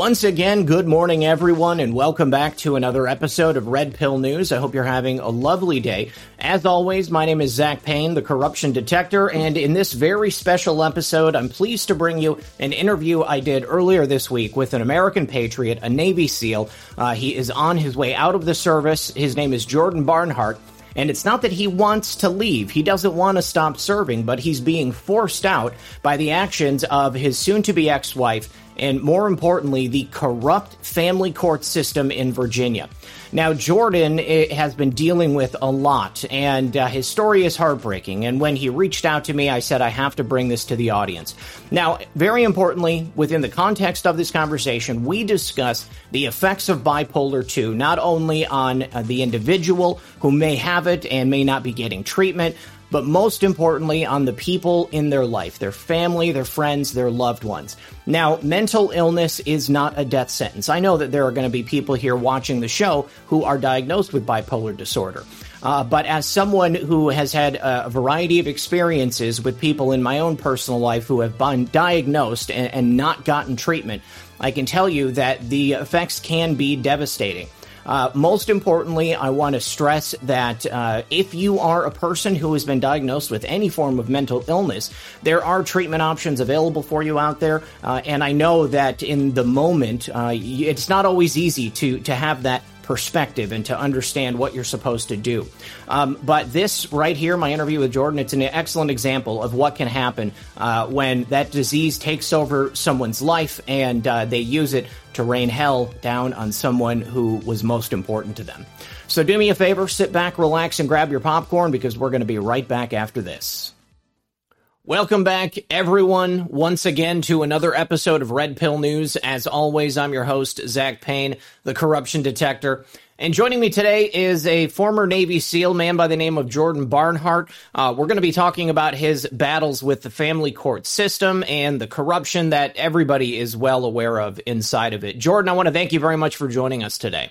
Once again, good morning, everyone, and welcome back to another episode of Red Pill News. I hope you're having a lovely day. As always, my name is Zach Payne, the corruption detector, and in this very special episode, I'm pleased to bring you an interview I did earlier this week with an American patriot, a Navy SEAL. Uh, he is on his way out of the service. His name is Jordan Barnhart. And it's not that he wants to leave. He doesn't want to stop serving, but he's being forced out by the actions of his soon to be ex wife and more importantly, the corrupt family court system in Virginia. Now, Jordan eh, has been dealing with a lot, and uh, his story is heartbreaking. And when he reached out to me, I said, I have to bring this to the audience. Now, very importantly, within the context of this conversation, we discuss the effects of bipolar 2, not only on uh, the individual who may have it and may not be getting treatment, but most importantly on the people in their life, their family, their friends, their loved ones. Now, mental illness is not a death sentence. I know that there are going to be people here watching the show who are diagnosed with bipolar disorder. Uh, but as someone who has had a variety of experiences with people in my own personal life who have been diagnosed and, and not gotten treatment, I can tell you that the effects can be devastating. Uh, most importantly, I want to stress that uh, if you are a person who has been diagnosed with any form of mental illness, there are treatment options available for you out there. Uh, and I know that in the moment, uh, it's not always easy to to have that perspective and to understand what you're supposed to do. Um, but this right here, my interview with Jordan, it's an excellent example of what can happen uh, when that disease takes over someone's life and uh, they use it to rain hell down on someone who was most important to them. So do me a favor, sit back, relax, and grab your popcorn because we're going to be right back after this. Welcome back, everyone, once again to another episode of Red Pill News. As always, I'm your host, Zach Payne, the corruption detector. And joining me today is a former Navy SEAL man by the name of Jordan Barnhart. Uh, we're going to be talking about his battles with the family court system and the corruption that everybody is well aware of inside of it. Jordan, I want to thank you very much for joining us today.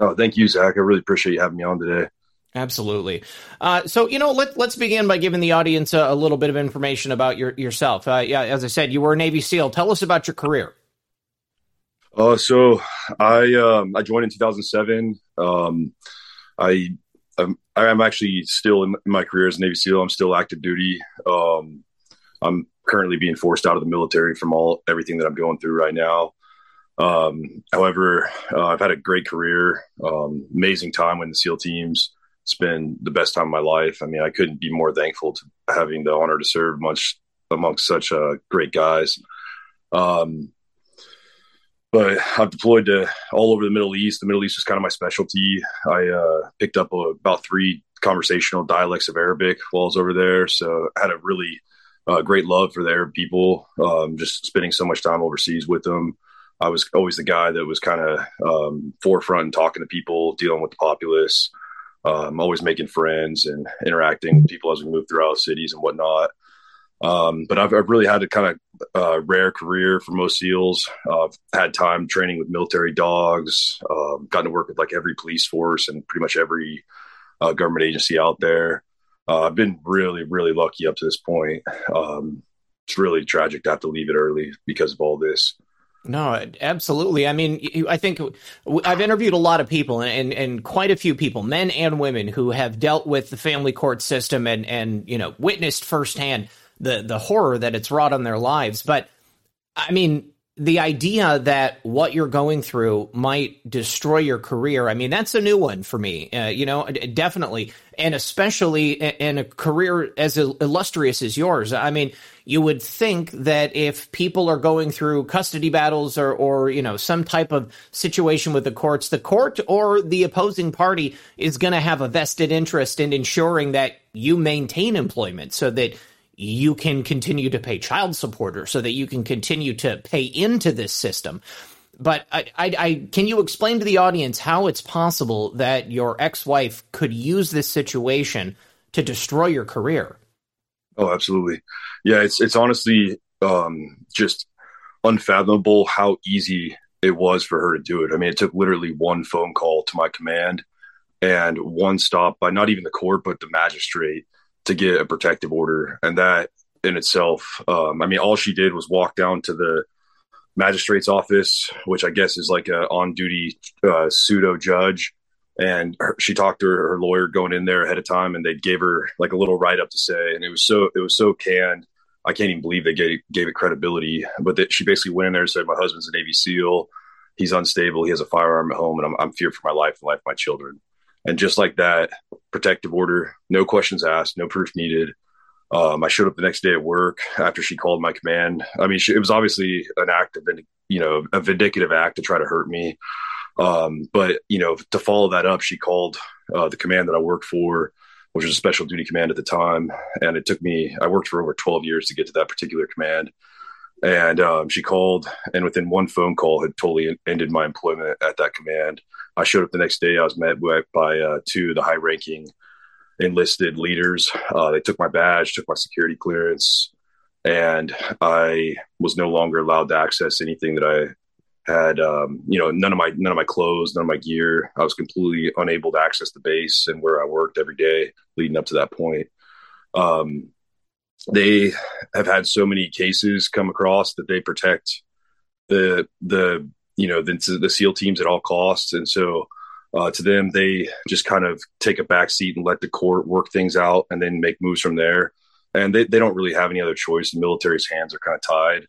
Oh, thank you, Zach. I really appreciate you having me on today. Absolutely. Uh, so, you know, let, let's begin by giving the audience a, a little bit of information about your, yourself. Uh, yeah, as I said, you were a Navy SEAL. Tell us about your career. Uh, so I um, I joined in 2007. Um, I I'm, I'm, actually still in my career as a Navy SEAL. I'm still active duty. Um, I'm currently being forced out of the military from all everything that I'm going through right now. Um, however, uh, I've had a great career, um, amazing time with the SEAL teams it's been the best time of my life. I mean, I couldn't be more thankful to having the honor to serve much amongst such uh, great guys. Um, but I've deployed to all over the Middle East. The Middle East is kind of my specialty. I uh, picked up a, about three conversational dialects of Arabic while I was over there, so I had a really uh, great love for the Arab people. Um, just spending so much time overseas with them. I was always the guy that was kind of um, forefront and talking to people, dealing with the populace. I'm always making friends and interacting with people as we move throughout cities and whatnot. Um, but I've, I've, really had a kind of uh, rare career for most SEALs. Uh, I've had time training with military dogs, uh, gotten to work with like every police force and pretty much every uh, government agency out there. Uh, I've been really, really lucky up to this point. Um, it's really tragic to have to leave it early because of all this. No, absolutely. I mean, I think I've interviewed a lot of people and, and quite a few people, men and women, who have dealt with the family court system and, and you know witnessed firsthand the the horror that it's wrought on their lives. But I mean, the idea that what you're going through might destroy your career, I mean, that's a new one for me. Uh, you know, definitely, and especially in a career as illustrious as yours. I mean you would think that if people are going through custody battles or, or you know some type of situation with the courts, the court or the opposing party is going to have a vested interest in ensuring that you maintain employment so that you can continue to pay child support or so that you can continue to pay into this system. But I, I, I, can you explain to the audience how it's possible that your ex-wife could use this situation to destroy your career? Oh, absolutely. Yeah, it's it's honestly um, just unfathomable how easy it was for her to do it. I mean, it took literally one phone call to my command and one stop by not even the court but the magistrate to get a protective order, and that in itself, um, I mean, all she did was walk down to the magistrate's office, which I guess is like a on duty uh, pseudo judge. And her, she talked to her, her, lawyer going in there ahead of time, and they gave her like a little write up to say, and it was so it was so canned. I can't even believe they gave gave it credibility. But that she basically went in there and said, "My husband's a Navy SEAL. He's unstable. He has a firearm at home, and I'm I'm feared for my life and life of my children." And just like that, protective order, no questions asked, no proof needed. Um, I showed up the next day at work after she called my command. I mean, she, it was obviously an act of, you know, a vindictive act to try to hurt me. Um, but you know, to follow that up, she called uh, the command that I worked for, which was a special duty command at the time, and it took me. I worked for over 12 years to get to that particular command. And um, she called, and within one phone call, had totally ended my employment at that command. I showed up the next day. I was met by, by uh, two of the high-ranking enlisted leaders. Uh, they took my badge, took my security clearance, and I was no longer allowed to access anything that I had. Um, you know, none of my none of my clothes, none of my gear. I was completely unable to access the base and where I worked every day leading up to that point. Um, they have had so many cases come across that they protect the the you know the, the SEAL teams at all costs, and so uh, to them, they just kind of take a back seat and let the court work things out and then make moves from there. And they, they don't really have any other choice. The military's hands are kind of tied.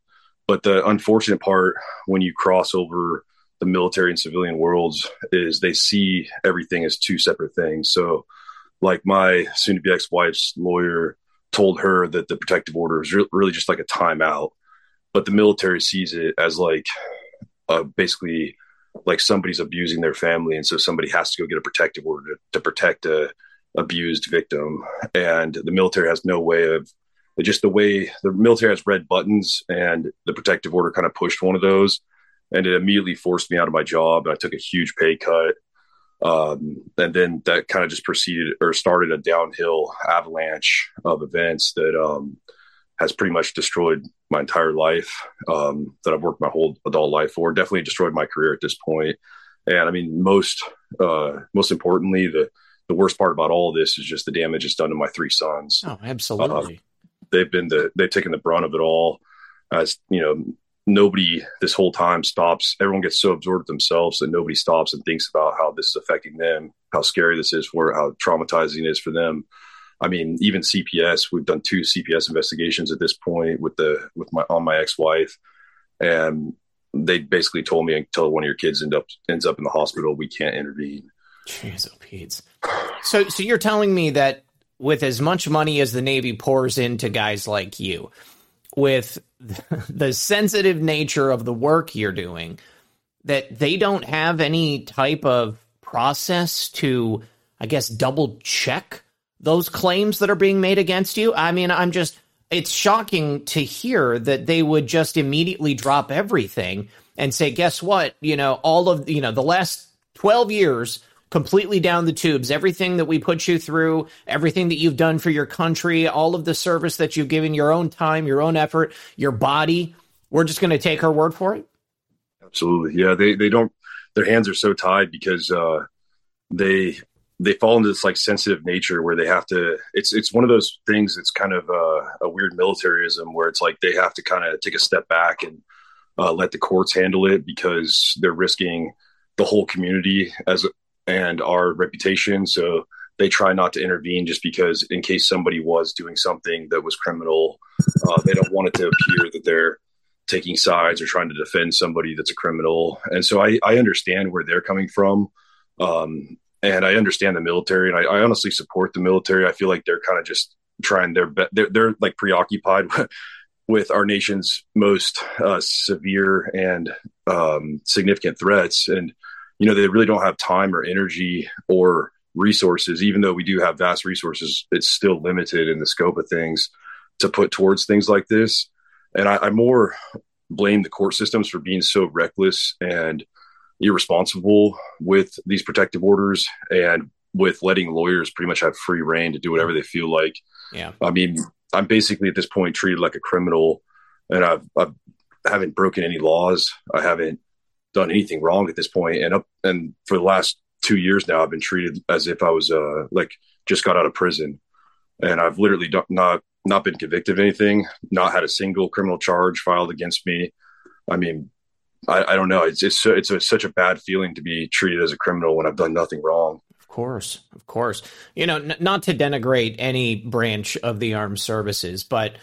But the unfortunate part when you cross over the military and civilian worlds is they see everything as two separate things. So, like my soon to be ex wife's lawyer told her that the protective order is re- really just like a timeout, but the military sees it as like uh, basically like somebody's abusing their family and so somebody has to go get a protective order to, to protect a abused victim. And the military has no way of just the way the military has red buttons and the protective order kind of pushed one of those and it immediately forced me out of my job and i took a huge pay cut. Um, and then that kind of just proceeded or started a downhill avalanche of events that um, has pretty much destroyed my entire life um, that I've worked my whole adult life for. Definitely destroyed my career at this point. And I mean, most uh, most importantly, the the worst part about all of this is just the damage it's done to my three sons. Oh, absolutely. Uh, they've been the they've taken the brunt of it all. As you know, nobody this whole time stops. Everyone gets so absorbed themselves that nobody stops and thinks about how this is affecting them, how scary this is for, how traumatizing it is for them. I mean, even CPS, we've done two CPS investigations at this point with the with my on my ex wife, and they basically told me until one of your kids end up ends up in the hospital, we can't intervene. Jeez, oh Pete. So, so you're telling me that with as much money as the Navy pours into guys like you, with the sensitive nature of the work you're doing, that they don't have any type of process to, I guess, double check those claims that are being made against you? I mean, I'm just, it's shocking to hear that they would just immediately drop everything and say, guess what? You know, all of, you know, the last 12 years completely down the tubes, everything that we put you through, everything that you've done for your country, all of the service that you've given, your own time, your own effort, your body, we're just going to take her word for it? Absolutely. Yeah. They, they don't, their hands are so tied because, uh, they they fall into this like sensitive nature where they have to it's it's one of those things that's kind of a, a weird militarism where it's like they have to kind of take a step back and uh, let the courts handle it because they're risking the whole community as and our reputation. So they try not to intervene just because in case somebody was doing something that was criminal uh, they don't want it to appear that they're taking sides or trying to defend somebody that's a criminal. And so i, I understand where they're coming from. Um, and I understand the military, and I, I honestly support the military. I feel like they're kind of just trying their best. They're, they're like preoccupied with, our nation's most uh, severe and um, significant threats, and you know they really don't have time or energy or resources. Even though we do have vast resources, it's still limited in the scope of things to put towards things like this. And I, I more blame the court systems for being so reckless and irresponsible with these protective orders and with letting lawyers pretty much have free rein to do whatever they feel like. Yeah. I mean, I'm basically at this point treated like a criminal and I've, I've I haven't broken any laws. I haven't done anything wrong at this point. And up and for the last two years now, I've been treated as if I was uh like just got out of prison, and I've literally not not been convicted of anything, not had a single criminal charge filed against me. I mean, I, I, don't know. It's it's it's a, such a bad feeling to be treated as a criminal when I've done nothing wrong. Of course, of course. You know, n- not to denigrate any branch of the armed services, but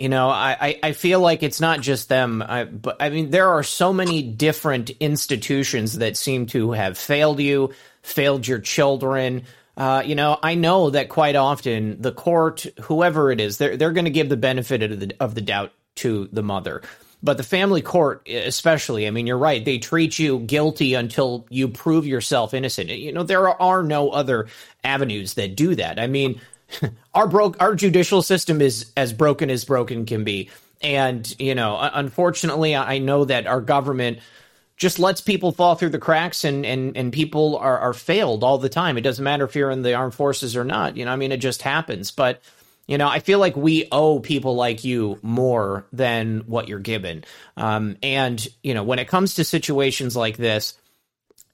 you know, I, I feel like it's not just them. I, but I mean, there are so many different institutions that seem to have failed you, failed your children. Uh, you know, I know that quite often the court, whoever it is, they're they're going to give the benefit of the of the doubt to the mother. But the family court, especially, I mean, you're right. They treat you guilty until you prove yourself innocent. You know, there are no other avenues that do that. I mean, our broke our judicial system is as broken as broken can be. And, you know, unfortunately, I know that our government just lets people fall through the cracks and, and, and people are, are failed all the time. It doesn't matter if you're in the armed forces or not. You know, I mean, it just happens. But, you know, I feel like we owe people like you more than what you're given. Um, and, you know, when it comes to situations like this,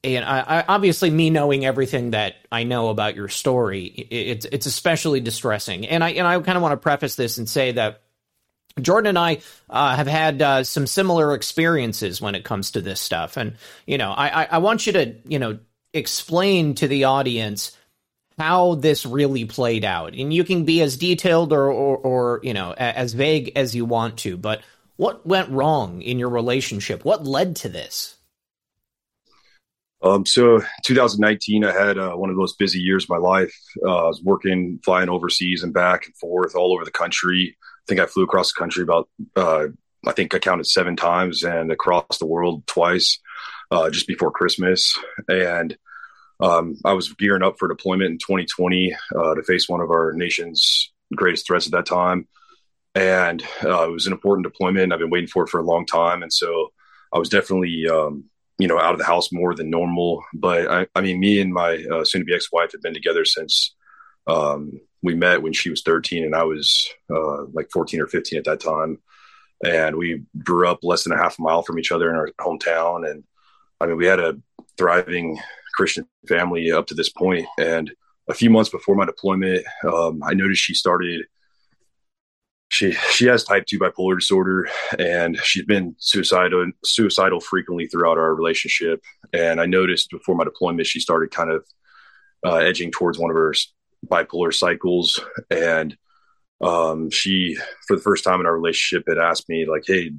and I, I, obviously me knowing everything that I know about your story, it's it's especially distressing. And I and I kind of want to preface this and say that Jordan and I uh, have had uh, some similar experiences when it comes to this stuff, and you know, I, I want you to you know explain to the audience how this really played out, and you can be as detailed or or, or you know as vague as you want to, but what went wrong in your relationship? What led to this? Um, so 2019, I had uh, one of those busy years of my life. Uh, I was working, flying overseas and back and forth all over the country. I think I flew across the country about, uh, I think I counted seven times and across the world twice uh, just before Christmas. And um, I was gearing up for deployment in 2020 uh, to face one of our nation's greatest threats at that time. And uh, it was an important deployment. I've been waiting for it for a long time. And so I was definitely um, you know, out of the house more than normal. But I, I mean, me and my uh, soon to be ex wife had been together since um, we met when she was 13 and I was uh, like 14 or 15 at that time. And we grew up less than a half mile from each other in our hometown. And I mean, we had a thriving Christian family up to this point. And a few months before my deployment, um, I noticed she started she she has type 2 bipolar disorder and she's been suicidal suicidal frequently throughout our relationship. And i noticed before my deployment she started kind of uh, edging towards one of her bipolar cycles. And um, she for the first time in our relationship had asked me like hey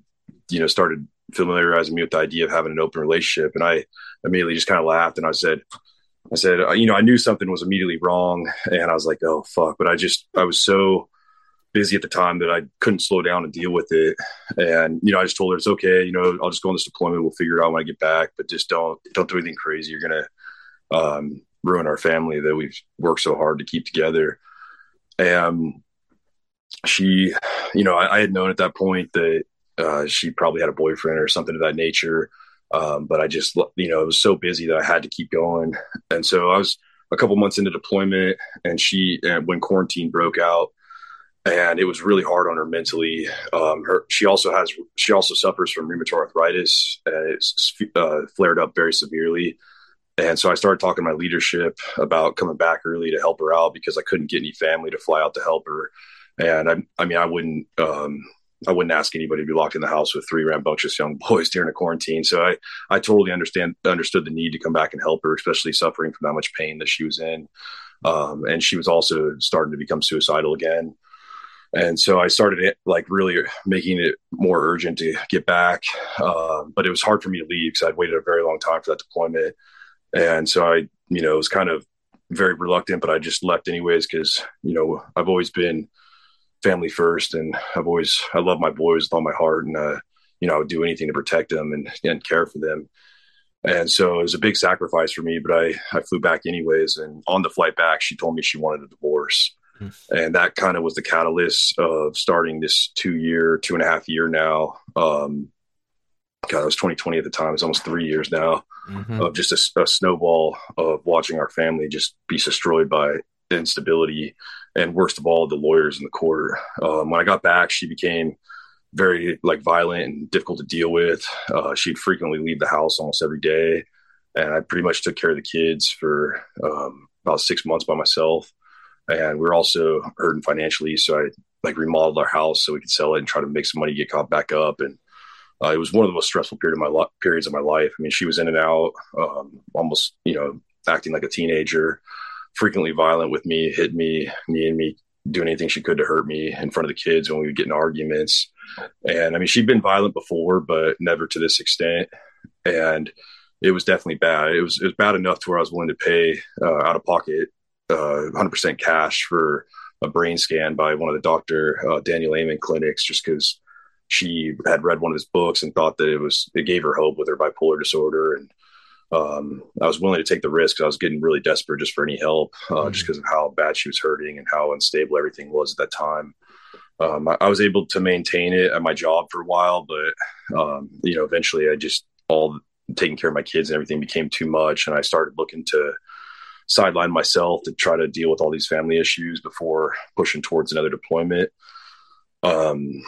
you know started familiarizing me with the idea of having an open relationship. And i immediately just kind of laughed and i said i said you know i knew something was immediately wrong and i was like oh fuck but i just i was so busy at the time that I couldn't slow down and deal with it. And, you know, I just told her it's okay. You know, I'll just go on this deployment. We'll figure it out when I get back, but just don't, don't do anything crazy. You're going to, um, ruin our family that we've worked so hard to keep together. And she, you know, I, I had known at that point that, uh, she probably had a boyfriend or something of that nature. Um, but I just, you know, it was so busy that I had to keep going. And so I was a couple months into deployment and she, and when quarantine broke out, and it was really hard on her mentally. Um, her she also has she also suffers from rheumatoid arthritis. And it's uh, flared up very severely, and so I started talking to my leadership about coming back early to help her out because I couldn't get any family to fly out to help her. And I, I mean, I wouldn't, um, I wouldn't ask anybody to be locked in the house with three rambunctious young boys during a quarantine. So I, I totally understand, understood the need to come back and help her, especially suffering from that much pain that she was in. Um, and she was also starting to become suicidal again and so I started it, like really making it more urgent to get back. Uh, but it was hard for me to leave because I'd waited a very long time for that deployment, and so I, you know, was kind of very reluctant, but I just left anyways because you know I've always been family first, and I've always I love my boys with all my heart, and uh, you know I would do anything to protect them and, and care for them. And so it was a big sacrifice for me, but I, I flew back anyways. And on the flight back, she told me she wanted a divorce. And that kind of was the catalyst of starting this two year, two and a half year now. Um, God, it was 2020 at the time. It's almost three years now mm-hmm. of just a, a, snowball of watching our family just be destroyed by instability and worst of all, the lawyers in the court. Um, when I got back, she became very like violent and difficult to deal with. Uh, she'd frequently leave the house almost every day, and I pretty much took care of the kids for um, about six months by myself and we are also hurting financially. So I like remodeled our house so we could sell it and try to make some money, get caught back up. And uh, it was one of the most stressful period of my li- periods of my life. I mean, she was in and out, um, almost you know acting like a teenager, frequently violent with me, hit me, me and me doing anything she could to hurt me in front of the kids when we would get in arguments. And I mean, she'd been violent before, but never to this extent. And it was definitely bad. It was it was bad enough to where I was willing to pay uh, out of pocket, uh, 100% cash for a brain scan by one of the doctor uh, Daniel Amen clinics, just because she had read one of his books and thought that it was it gave her hope with her bipolar disorder and um, I was willing to take the risk. I was getting really desperate just for any help, uh, mm-hmm. just because of how bad she was hurting and how unstable everything was at that time. Um, I, I, was able to maintain it at my job for a while, but um, you know, eventually, I just all taking care of my kids and everything became too much, and I started looking to sideline myself to try to deal with all these family issues before pushing towards another deployment. Um,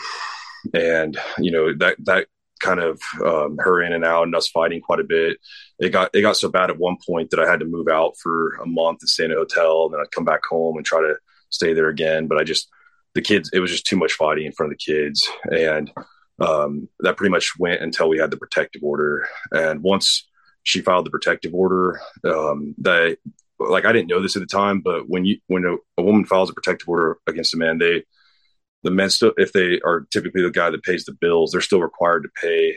and you know that that kind of um, her in and out and us fighting quite a bit. It got it got so bad at one point that I had to move out for a month and stay in a hotel, and then I'd come back home and try to stay there again. But I just the kids, it was just too much fighting in front of the kids, and um, that pretty much went until we had the protective order. And once she filed the protective order, um, that like I didn't know this at the time, but when you when a, a woman files a protective order against a man, they the men still if they are typically the guy that pays the bills they're still required to pay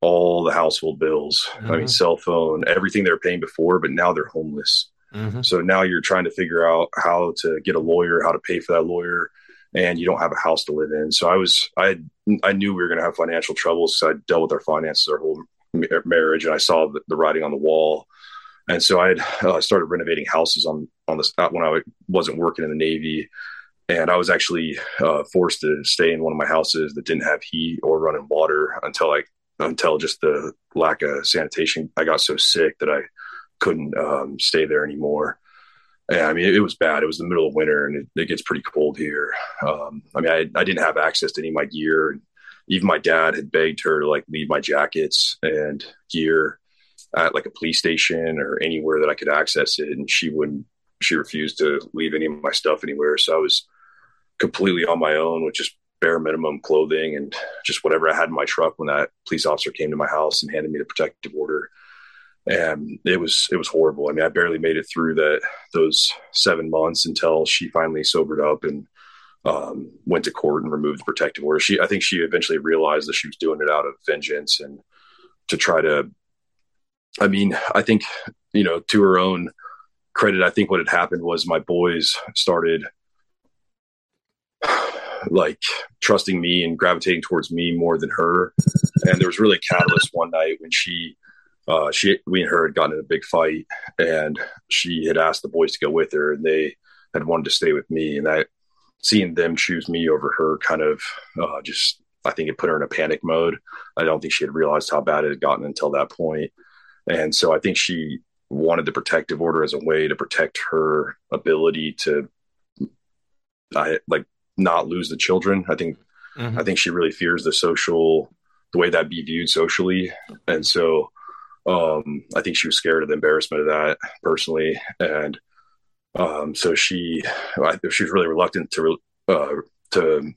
all the household bills mm-hmm. i mean mm-hmm. cell phone everything they were paying before but now they're homeless mm-hmm. so now you're trying to figure out how to get a lawyer how to pay for that lawyer and you don't have a house to live in so i was i i knew we were going to have financial troubles so i dealt with our finances our whole marriage and i saw the, the writing on the wall and so i had uh, started renovating houses on on the when i wasn't working in the navy and I was actually uh, forced to stay in one of my houses that didn't have heat or running water until I until just the lack of sanitation. I got so sick that I couldn't um, stay there anymore. I mean, it, it, was bad. It was the middle of winter, and it, it gets pretty cold here. Um, I mean, I, I didn't have access to any of my gear, even my dad had begged her to like leave my jackets and gear at like a police station or anywhere that I could access it, and she wouldn't. She refused to leave any of my stuff anywhere. So I was completely on my own with just bare minimum clothing and just whatever I had in my truck when that police officer came to my house and handed me the protective order. And it was it was horrible. I mean, I barely made it through that those seven months until she finally sobered up and um, went to court and removed the protective order. She I think she eventually realized that she was doing it out of vengeance and to try to I mean, I think, you know, to her own credit, I think what had happened was my boys started like trusting me and gravitating towards me more than her. And there was really a catalyst one night when she, uh, she, we and her had gotten in a big fight, and she had asked the boys to go with her, and they had wanted to stay with me. And that seeing them choose me over her, kind of uh, just, I think it put her in a panic mode. I don't think she had realized how bad it had gotten until that point. And so I think she wanted the protective order as a way to protect her ability to I like not lose the children. I think mm-hmm. I think she really fears the social the way that be viewed socially, and so um, I think she was scared of the embarrassment of that personally, and um, so she she was really reluctant to uh, to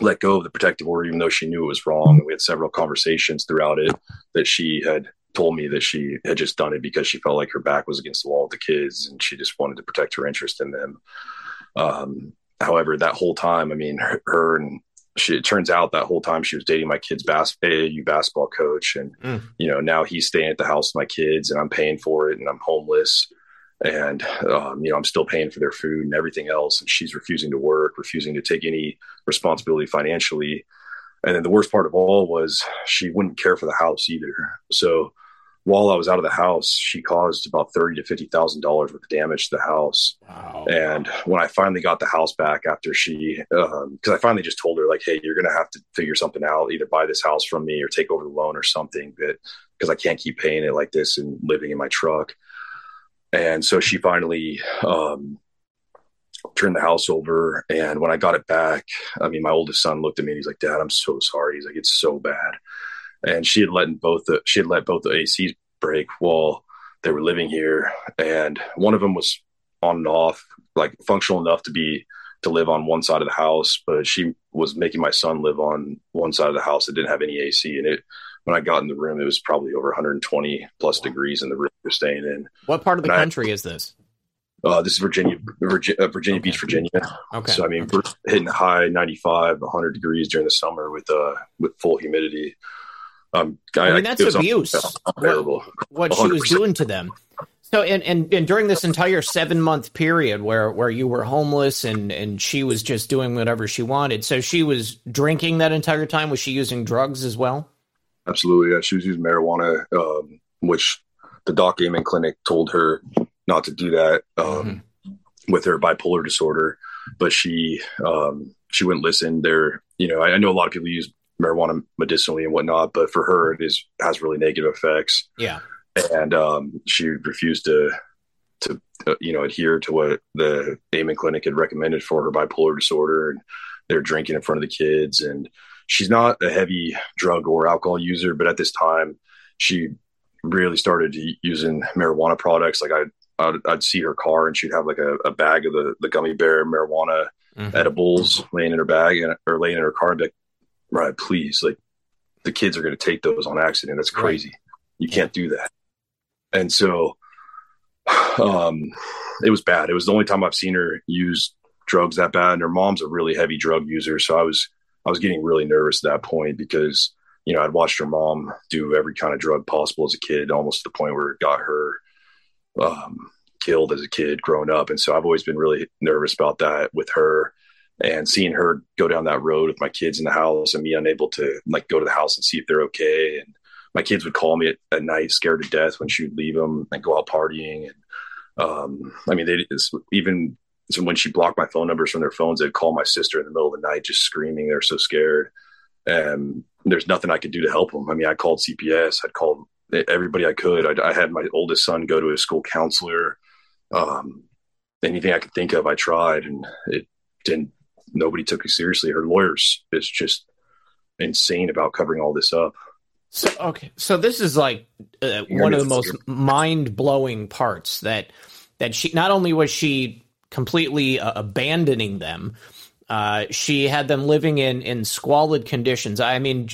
let go of the protective order, even though she knew it was wrong. And we had several conversations throughout it that she had told me that she had just done it because she felt like her back was against the wall with the kids and she just wanted to protect her interest in them. Um, however, that whole time, I mean, her, her, and she, it turns out that whole time she was dating my kid's bas- AAU basketball coach. And, mm. you know, now he's staying at the house with my kids and I'm paying for it and I'm homeless. And, um, you know, I'm still paying for their food and everything else. And she's refusing to work, refusing to take any responsibility financially. And then the worst part of all was she wouldn't care for the house either. So while I was out of the house, she caused about thirty to fifty thousand dollars worth of damage to the house. Wow. And when I finally got the house back after she, because um, I finally just told her like, "Hey, you're going to have to figure something out. Either buy this house from me or take over the loan or something." But because I can't keep paying it like this and living in my truck. And so she finally um, turned the house over. And when I got it back, I mean, my oldest son looked at me and he's like, "Dad, I'm so sorry." He's like, "It's so bad." And she had let both the she had let both the ACs break while they were living here, and one of them was on and off, like functional enough to be to live on one side of the house, but she was making my son live on one side of the house that didn't have any AC. And it, when I got in the room, it was probably over 120 plus wow. degrees in the room we're staying in. What part of the and country I, is this? Uh, this is Virginia, Virginia, uh, Virginia okay. Beach, Virginia. Okay. So I mean, we're hitting high 95, 100 degrees during the summer with uh with full humidity. Um, I, I mean that's abuse. What, what she was doing to them. So and, and and during this entire seven month period where where you were homeless and and she was just doing whatever she wanted. So she was drinking that entire time. Was she using drugs as well? Absolutely. Yeah, she was using marijuana, um, which the Doc Amen Clinic told her not to do that um, mm-hmm. with her bipolar disorder, but she um, she wouldn't listen. There, you know, I, I, know a lot of people use marijuana medicinally and whatnot, but for her, it is has really negative effects. Yeah, and um, she refused to to uh, you know adhere to what the Amen Clinic had recommended for her bipolar disorder, and they're drinking in front of the kids. And she's not a heavy drug or alcohol user, but at this time, she really started using marijuana products. Like I I'd, I'd, see her car and she'd have like a, a bag of the, the gummy bear marijuana mm-hmm. edibles laying in her bag and, or laying in her car. And be like, right, please, like the kids are going to take those on accident. That's crazy. Right. You can't do that. And so, um, it was bad. It was the only time I've seen her use drugs that bad. And her mom's a really heavy drug user. So I was, I was getting really nervous at that point because, you know, I'd watched her mom do every kind of drug possible as a kid, almost to the point where it got her um, killed as a kid growing up. And so I've always been really nervous about that with her and seeing her go down that road with my kids in the house and me unable to like go to the house and see if they're okay. And my kids would call me at, at night scared to death when she would leave them and go out partying. And um, I mean, they even so when she blocked my phone numbers from their phones, they'd call my sister in the middle of the night, just screaming. They're so scared. And there's nothing I could do to help them. I mean, I called CPS, I'd called everybody I could. I, I, had my oldest son go to a school counselor. Um, anything I could think of, I tried, and it didn't. Nobody took it seriously. Her lawyers is just insane about covering all this up. So okay, so this is like uh, one of the most mind blowing parts that that she not only was she completely uh, abandoning them, uh, she had them living in in squalid conditions. I mean,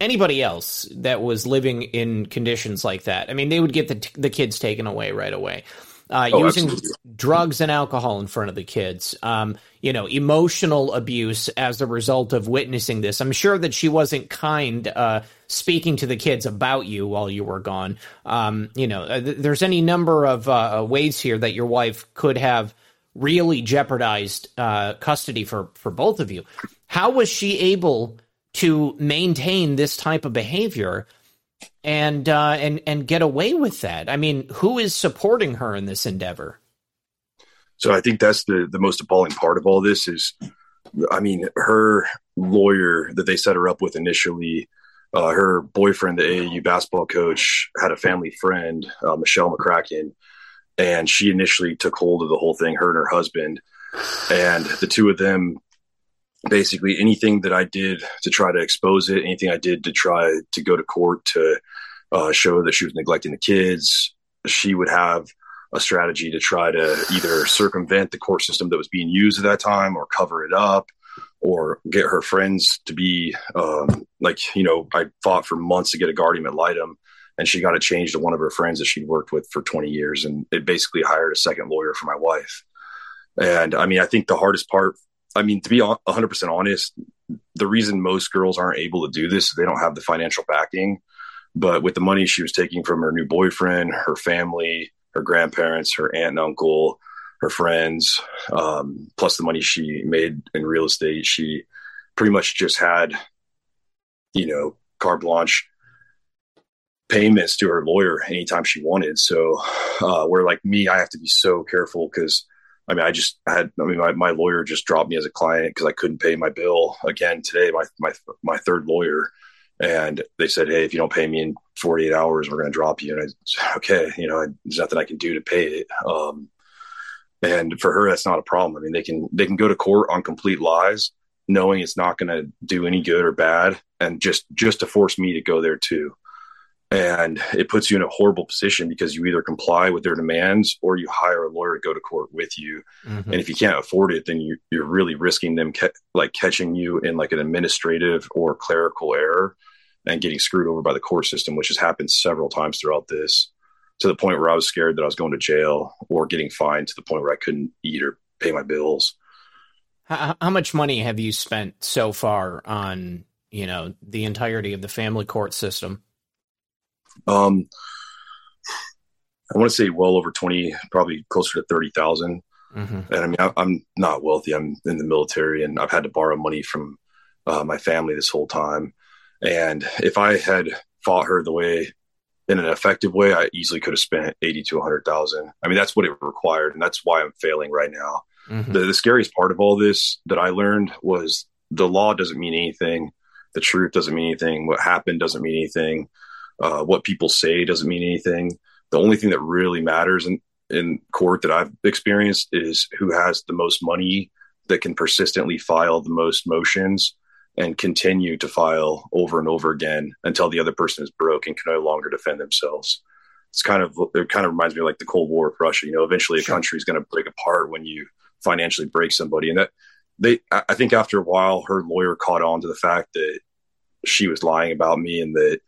anybody else that was living in conditions like that, I mean, they would get the the kids taken away right away. Uh, oh, using absolutely. drugs and alcohol in front of the kids, um, you know, emotional abuse as a result of witnessing this. I'm sure that she wasn't kind uh, speaking to the kids about you while you were gone. Um, you know, uh, th- there's any number of uh, ways here that your wife could have really jeopardized uh, custody for for both of you. How was she able to maintain this type of behavior and uh, and and get away with that? I mean, who is supporting her in this endeavor? So I think that's the the most appalling part of all this is, I mean, her lawyer that they set her up with initially. Uh, her boyfriend, the AAU basketball coach, had a family friend, uh, Michelle McCracken, and she initially took hold of the whole thing her and her husband and the two of them basically anything that i did to try to expose it anything i did to try to go to court to uh, show that she was neglecting the kids she would have a strategy to try to either circumvent the court system that was being used at that time or cover it up or get her friends to be um, like you know i fought for months to get a guardian ad litem and she got it changed to one of her friends that she'd worked with for 20 years and it basically hired a second lawyer for my wife. And i mean i think the hardest part i mean to be 100% honest the reason most girls aren't able to do this is they don't have the financial backing but with the money she was taking from her new boyfriend her family her grandparents her aunt and uncle her friends um, plus the money she made in real estate she pretty much just had you know carte blanche payments to her lawyer anytime she wanted. So, uh, where like me, I have to be so careful because I mean, I just had, I mean, my, my lawyer just dropped me as a client because I couldn't pay my bill again today, my, my, my third lawyer. And they said, Hey, if you don't pay me in 48 hours, we're going to drop you. And I said, okay, you know, there's nothing I can do to pay it. Um, and for her, that's not a problem. I mean, they can, they can go to court on complete lies, knowing it's not going to do any good or bad. And just, just to force me to go there too and it puts you in a horrible position because you either comply with their demands or you hire a lawyer to go to court with you. Mm-hmm. and if you can't afford it then you, you're really risking them ca- like catching you in like an administrative or clerical error and getting screwed over by the court system which has happened several times throughout this to the point where i was scared that i was going to jail or getting fined to the point where i couldn't eat or pay my bills. How, how much money have you spent so far on you know the entirety of the family court system um, I want to say well over 20, probably closer to 30,000. Mm-hmm. And I mean, I, am not wealthy. I'm in the military and I've had to borrow money from uh, my family this whole time. And if I had fought her the way in an effective way, I easily could have spent 80 to 100,000. I mean, that's what it required. And that's why I'm failing right now. Mm-hmm. The, the scariest part of all this that I learned was the law doesn't mean anything. The truth doesn't mean anything. What happened doesn't mean anything uh, what people say doesn't mean anything. The only thing that really matters in, in court that I've experienced is who has the most money that can persistently file the most motions and continue to file over and over again until the other person is broke and can no longer defend themselves. It's kind of it kind of reminds me of like the Cold War with Russia. You know, eventually a sure. country is going to break apart when you financially break somebody, and that they. I think after a while, her lawyer caught on to the fact that she was lying about me and that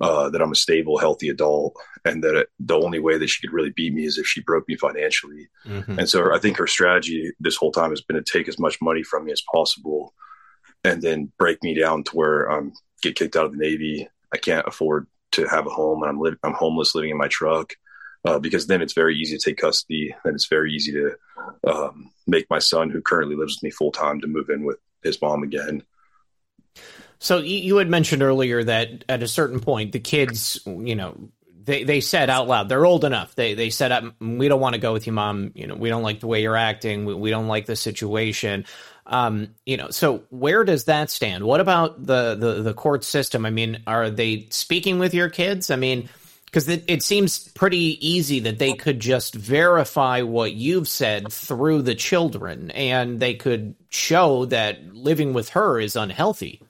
uh, that I'm a stable, healthy adult, and that it, the only way that she could really beat me is if she broke me financially. Mm-hmm. And so I think her strategy this whole time has been to take as much money from me as possible, and then break me down to where I'm get kicked out of the Navy. I can't afford to have a home, and I'm li- I'm homeless, living in my truck. Uh, because then it's very easy to take custody, and it's very easy to um, make my son, who currently lives with me full time, to move in with his mom again. So you had mentioned earlier that at a certain point, the kids, you know, they, they said out loud, they're old enough. They they said, "We don't want to go with you, mom. You know, we don't like the way you're acting. We, we don't like the situation." Um, you know, so where does that stand? What about the, the the court system? I mean, are they speaking with your kids? I mean, because it, it seems pretty easy that they could just verify what you've said through the children, and they could show that living with her is unhealthy.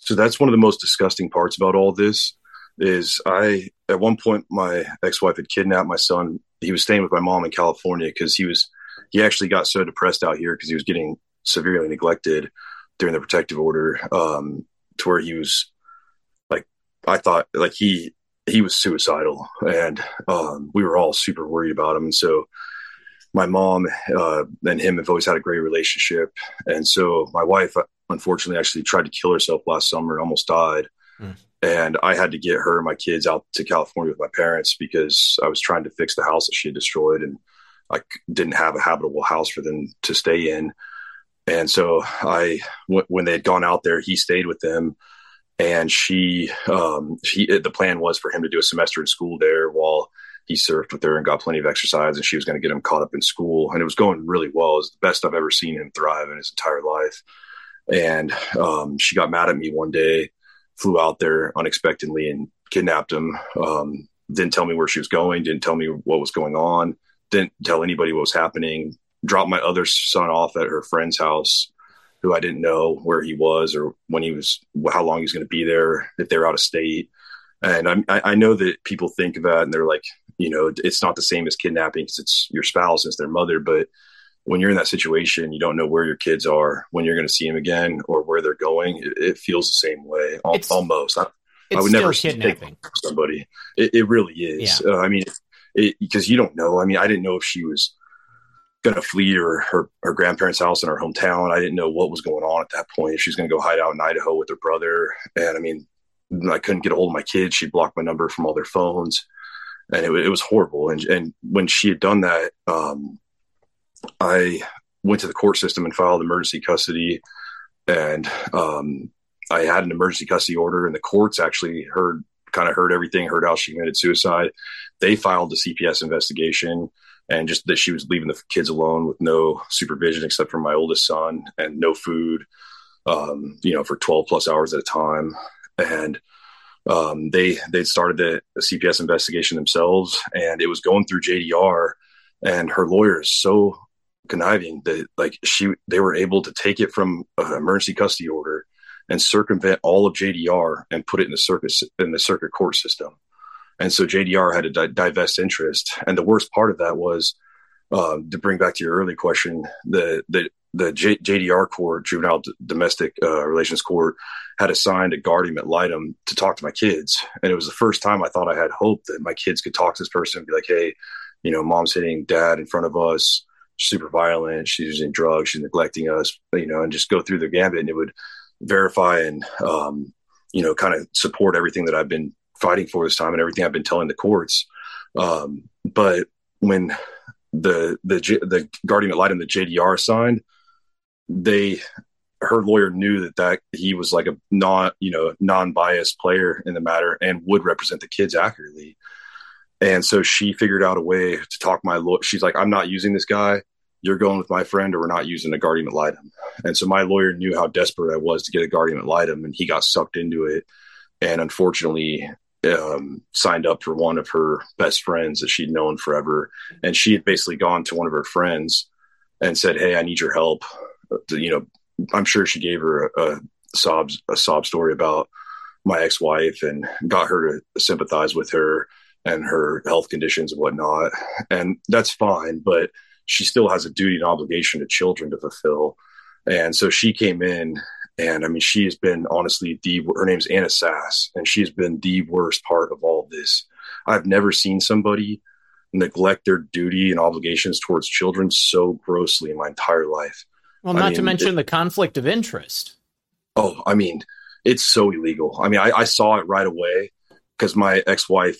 So that's one of the most disgusting parts about all this is I at one point my ex-wife had kidnapped my son. He was staying with my mom in California because he was he actually got so depressed out here because he was getting severely neglected during the protective order um, to where he was like I thought like he he was suicidal and um, we were all super worried about him and so my mom uh, and him have always had a great relationship and so my wife unfortunately actually tried to kill herself last summer and almost died. Mm. And I had to get her and my kids out to California with my parents because I was trying to fix the house that she had destroyed and I didn't have a habitable house for them to stay in. And so I, w- when they had gone out there, he stayed with them and she, um, she, the plan was for him to do a semester in school there while he surfed with her and got plenty of exercise and she was going to get him caught up in school. And it was going really well. It was the best I've ever seen him thrive in his entire life. And um, she got mad at me one day, flew out there unexpectedly and kidnapped him. Um, didn't tell me where she was going, didn't tell me what was going on, didn't tell anybody what was happening. Dropped my other son off at her friend's house, who I didn't know where he was or when he was, how long he was going to be there, if they're out of state. And I, I know that people think of that and they're like, you know, it's not the same as kidnapping because it's your spouse, it's their mother, but when you're in that situation, you don't know where your kids are, when you're going to see them again, or where they're going. It, it feels the same way, it's, almost. I, I would never kidnapping somebody. It, it, really is. Yeah. Uh, I mean, because you don't know. I mean, I didn't know if she was going to flee her, her, her grandparents' house in her hometown. I didn't know what was going on at that point. If she was going to go hide out in Idaho with her brother, and I mean, I couldn't get a hold of my kids. She blocked my number from all their phones, and it, it was horrible. And and when she had done that, um, I went to the court system and filed emergency custody, and um, I had an emergency custody order, and the courts actually heard kind of heard everything, heard how she committed suicide. They filed the CPS investigation and just that she was leaving the kids alone with no supervision except for my oldest son and no food, um, you know, for 12 plus hours at a time. And um, they they started the, CPS investigation themselves, and it was going through JDR. And her lawyer is so conniving that like she they were able to take it from an emergency custody order and circumvent all of JDR and put it in the circuit in the circuit court system. And so JDR had a di- divest interest. And the worst part of that was um, to bring back to your early question, the the the J- JDR court, juvenile D- domestic uh, relations court, had assigned a guardian ad litem to talk to my kids, and it was the first time I thought I had hope that my kids could talk to this person and be like, "Hey, you know, mom's hitting dad in front of us, super violent, she's using drugs, she's neglecting us, you know, and just go through the gambit, and it would verify and um, you know, kind of support everything that I've been fighting for this time and everything I've been telling the courts. Um, but when the the the guardian ad litem the JDR signed, they her lawyer knew that that he was like a non you know non biased player in the matter and would represent the kids accurately. And so she figured out a way to talk my lawyer. She's like, I'm not using this guy. You're going with my friend, or we're not using a guardian ad litem. And so my lawyer knew how desperate I was to get a guardian ad litem, and he got sucked into it. And unfortunately, um, signed up for one of her best friends that she'd known forever. And she had basically gone to one of her friends and said, Hey, I need your help. You know, I'm sure she gave her a, a sob, a sob story about my ex-wife and got her to sympathize with her and her health conditions and whatnot. And that's fine, but she still has a duty and obligation to children to fulfill. And so she came in and I mean, she has been honestly the, her name's Anna Sass, and she's been the worst part of all of this. I've never seen somebody neglect their duty and obligations towards children so grossly in my entire life. Well, not I mean, to mention it, the conflict of interest. Oh, I mean, it's so illegal. I mean, I, I saw it right away because my ex wife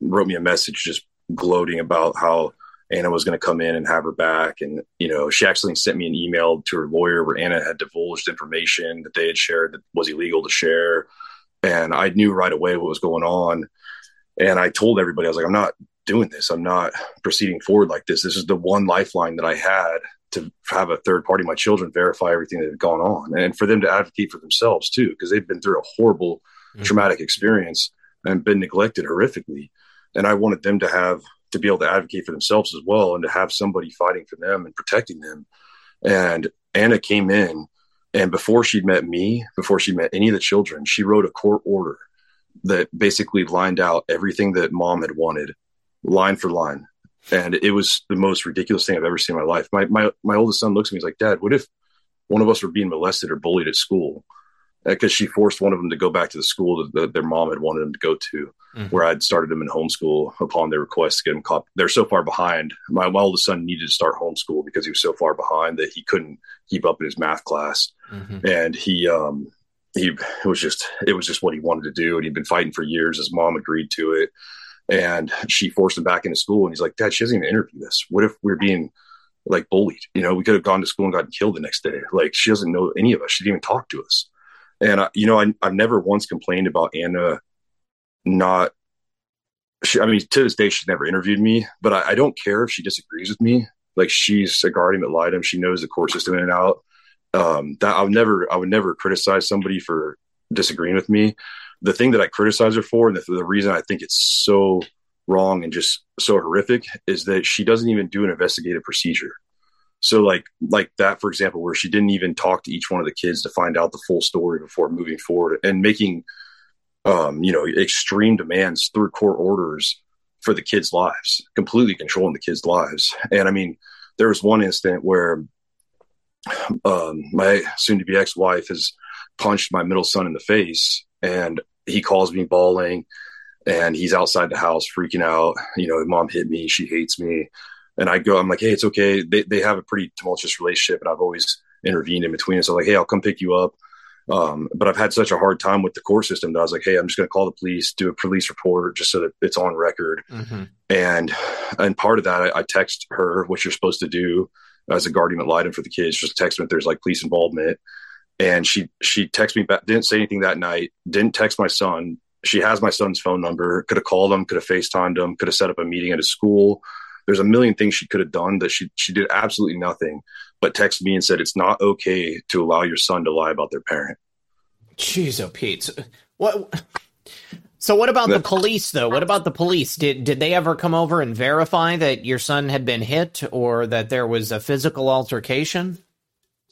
wrote me a message just gloating about how Anna was going to come in and have her back. And, you know, she actually sent me an email to her lawyer where Anna had divulged information that they had shared that was illegal to share. And I knew right away what was going on. And I told everybody, I was like, I'm not doing this. I'm not proceeding forward like this. This is the one lifeline that I had to have a third party, my children, verify everything that had gone on and for them to advocate for themselves too, because they've been through a horrible, mm-hmm. traumatic experience and been neglected horrifically. And I wanted them to have to be able to advocate for themselves as well and to have somebody fighting for them and protecting them. And Anna came in and before she'd met me, before she met any of the children, she wrote a court order that basically lined out everything that mom had wanted line for line. And it was the most ridiculous thing I've ever seen in my life. My, my, my oldest son looks at me, he's like, dad, what if one of us were being molested or bullied at school? because she forced one of them to go back to the school that their mom had wanted them to go to, mm-hmm. where I'd started them in homeschool upon their request to get them caught. They're so far behind. My, my, oldest son needed to start homeschool because he was so far behind that he couldn't keep up in his math class, mm-hmm. and he um he it was just it was just what he wanted to do, and he'd been fighting for years. His mom agreed to it, and she forced him back into school. And he's like, Dad, she doesn't even interview us. What if we're being like bullied? You know, we could have gone to school and gotten killed the next day. Like she doesn't know any of us. She didn't even talk to us and I, you know, I, have never once complained about Anna not. She, I mean, to this day, she's never interviewed me, but I, I don't care if she disagrees with me. Like she's a guardian ad litem. She knows the court system in and out. Um, that I would never, I would never criticize somebody for disagreeing with me. The thing that I criticize her for, and the, the reason I think it's so wrong and just so horrific, is that she doesn't even do an investigative procedure. So like like that, for example, where she didn't even talk to each one of the kids to find out the full story before moving forward and making um, you know, extreme demands through court orders for the kids' lives, completely controlling the kids' lives. And I mean, there was one instant where um, my soon to be ex wife has punched my middle son in the face and he calls me bawling and he's outside the house freaking out. You know, mom hit me. She hates me and I go, I'm like, hey, it's okay. They they have a pretty tumultuous relationship, and I've always intervened in between. So like, hey, I'll come pick you up. Um, but I've had such a hard time with the court system that I was like, hey, I'm just going to call the police, do a police report, just so that it's on record. Mm-hmm. And and part of that, I, I, text her what you're supposed to do as a guardian ad litem for the kids. Just text them if there's like police involvement. And she she texted me back, didn't say anything that night, didn't text my son. She has my son's phone number. Could have called him, could have FaceTimed him, could have set up a meeting at his school there's a million things she could have done that she she did absolutely nothing but text me and said it's not okay to allow your son to lie about their parent. Jeez, oh Pete, what? So what about the police though? What about the police? Did did they ever come over and verify that your son had been hit or that there was a physical altercation?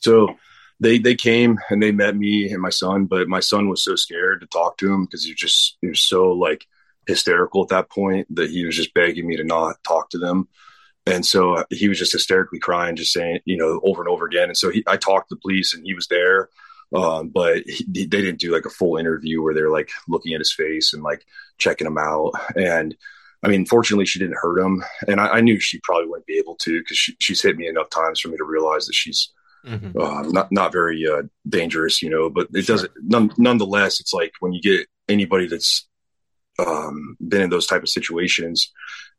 So they they came and they met me and my son, but my son was so scared to talk to him because he was just he was so like hysterical at that point that he was just begging me to not talk to them. And so uh, he was just hysterically crying, just saying, you know, over and over again. And so he, I talked to the police and he was there. Um, but he, they didn't do like a full interview where they're like looking at his face and like checking him out. And I mean, fortunately, she didn't hurt him. And I, I knew she probably wouldn't be able to because she, she's hit me enough times for me to realize that she's mm-hmm. uh, not not very uh, dangerous, you know. But it sure. doesn't. None, nonetheless, it's like when you get anybody that's um, been in those type of situations,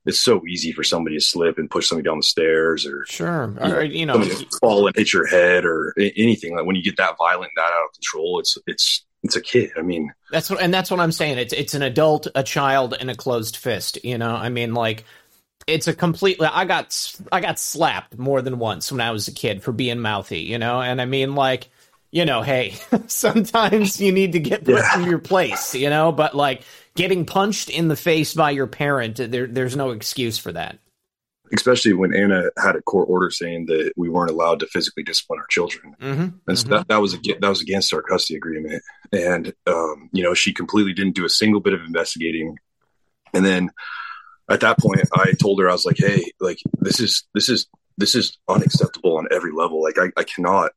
it's so easy for somebody to slip and push somebody down the stairs or sure you know, or, you know fall and hit your head or anything like when you get that violent that out of control it's it's it's a kid i mean that's what and that's what i'm saying it's it's an adult a child and a closed fist you know i mean like it's a completely i got i got slapped more than once when i was a kid for being mouthy you know and i mean like you know hey sometimes you need to get put yeah. in your place you know but like getting punched in the face by your parent, there, there's no excuse for that. Especially when Anna had a court order saying that we weren't allowed to physically discipline our children, mm-hmm. and so mm-hmm. that, that was that was against our custody agreement. And um, you know, she completely didn't do a single bit of investigating. And then at that point, I told her I was like, "Hey, like this is this is this is unacceptable on every level. Like I, I cannot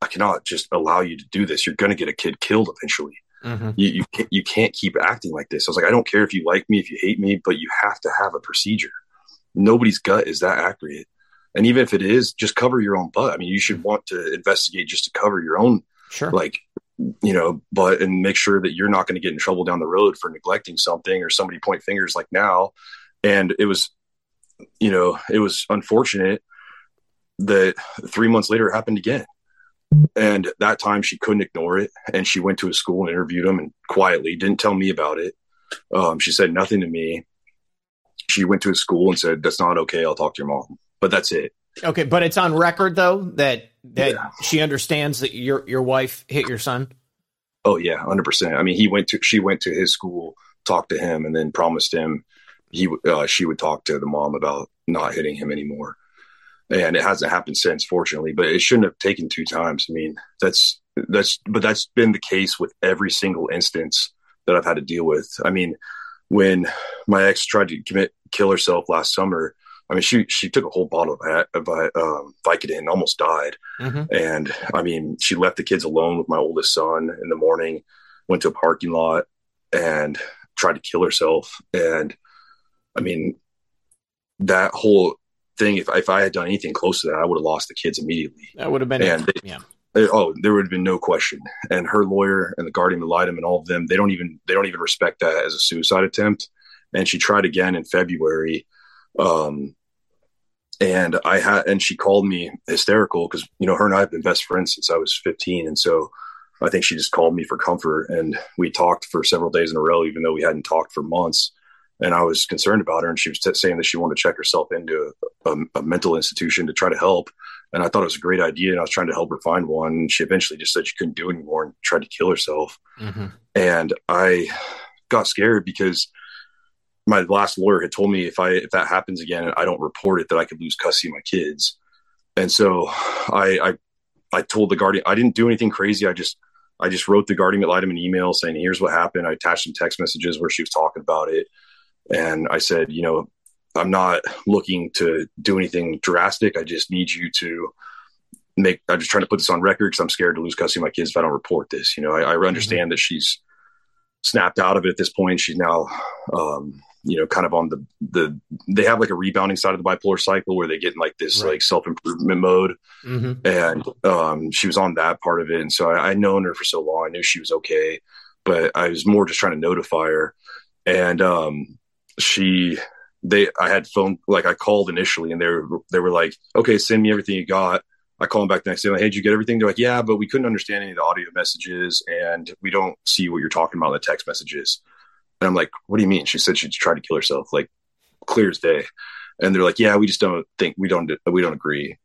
I cannot just allow you to do this. You're going to get a kid killed eventually." Mm-hmm. You you can't, you can't keep acting like this. I was like, I don't care if you like me, if you hate me, but you have to have a procedure. Nobody's gut is that accurate, and even if it is, just cover your own butt. I mean, you should want to investigate just to cover your own, sure, like you know, but and make sure that you're not going to get in trouble down the road for neglecting something or somebody point fingers like now. And it was, you know, it was unfortunate that three months later it happened again. And that time she couldn't ignore it. And she went to a school and interviewed him and quietly didn't tell me about it. Um, she said nothing to me. She went to a school and said, That's not okay. I'll talk to your mom. But that's it. Okay. But it's on record though that that yeah. she understands that your your wife hit your son. Oh yeah, hundred percent. I mean, he went to she went to his school, talked to him, and then promised him he uh, she would talk to the mom about not hitting him anymore and it hasn't happened since, fortunately. But it shouldn't have taken two times. I mean, that's that's but that's been the case with every single instance that I've had to deal with. I mean, when my ex tried to commit kill herself last summer, I mean, she she took a whole bottle of, of um, Vicodin, almost died, mm-hmm. and I mean, she left the kids alone with my oldest son in the morning, went to a parking lot, and tried to kill herself. And I mean, that whole thing. If if I had done anything close to that, I would have lost the kids immediately. That would have been and they, yeah. They, oh, there would have been no question. And her lawyer and the guardian ad litem and all of them, they don't even they don't even respect that as a suicide attempt. And she tried again in February. Um, and I had and she called me hysterical because you know her and I have been best friends since I was 15, and so I think she just called me for comfort. And we talked for several days in a row, even though we hadn't talked for months and I was concerned about her, and she was t- saying that she wanted to check herself into a, a, a, mental institution to try to help. And I thought it was a great idea, and I was trying to help her find one. And she eventually just said she couldn't do anymore and tried to kill herself. Mm-hmm. And I got scared because my last lawyer had told me if I if that happens again and I don't report it, that I could lose custody of my kids. And so I I, I told the guardian I didn't do anything crazy. I just I just wrote the guardian ad litem an email saying, "Here's what happened." I attached some text messages where she was talking about it and I said, you know, I'm not looking to do anything drastic. I just need you to make, I'm just trying to put this on record because I'm scared to lose custody of my kids if I don't report this. You know, I, I understand mm-hmm. that she's snapped out of it at this point. She's now, um, you know, kind of on the, the, they have like a rebounding side of the bipolar cycle where they get in like this right. like self improvement mode. Mm-hmm. And, um, she was on that part of it. And so I, I'd known her for so long. I knew she was okay, but I was more just trying to notify her. And, um, she they I had phone like I called initially and they were they were like, okay, send me everything you got. I call them back the next day, like, hey, did you get everything? They're like, yeah, but we couldn't understand any of the audio messages and we don't see what you're talking about in the text messages. And I'm like, what do you mean? She said she tried to kill herself, like clear as day. And they're like, yeah, we just don't think we don't we don't agree.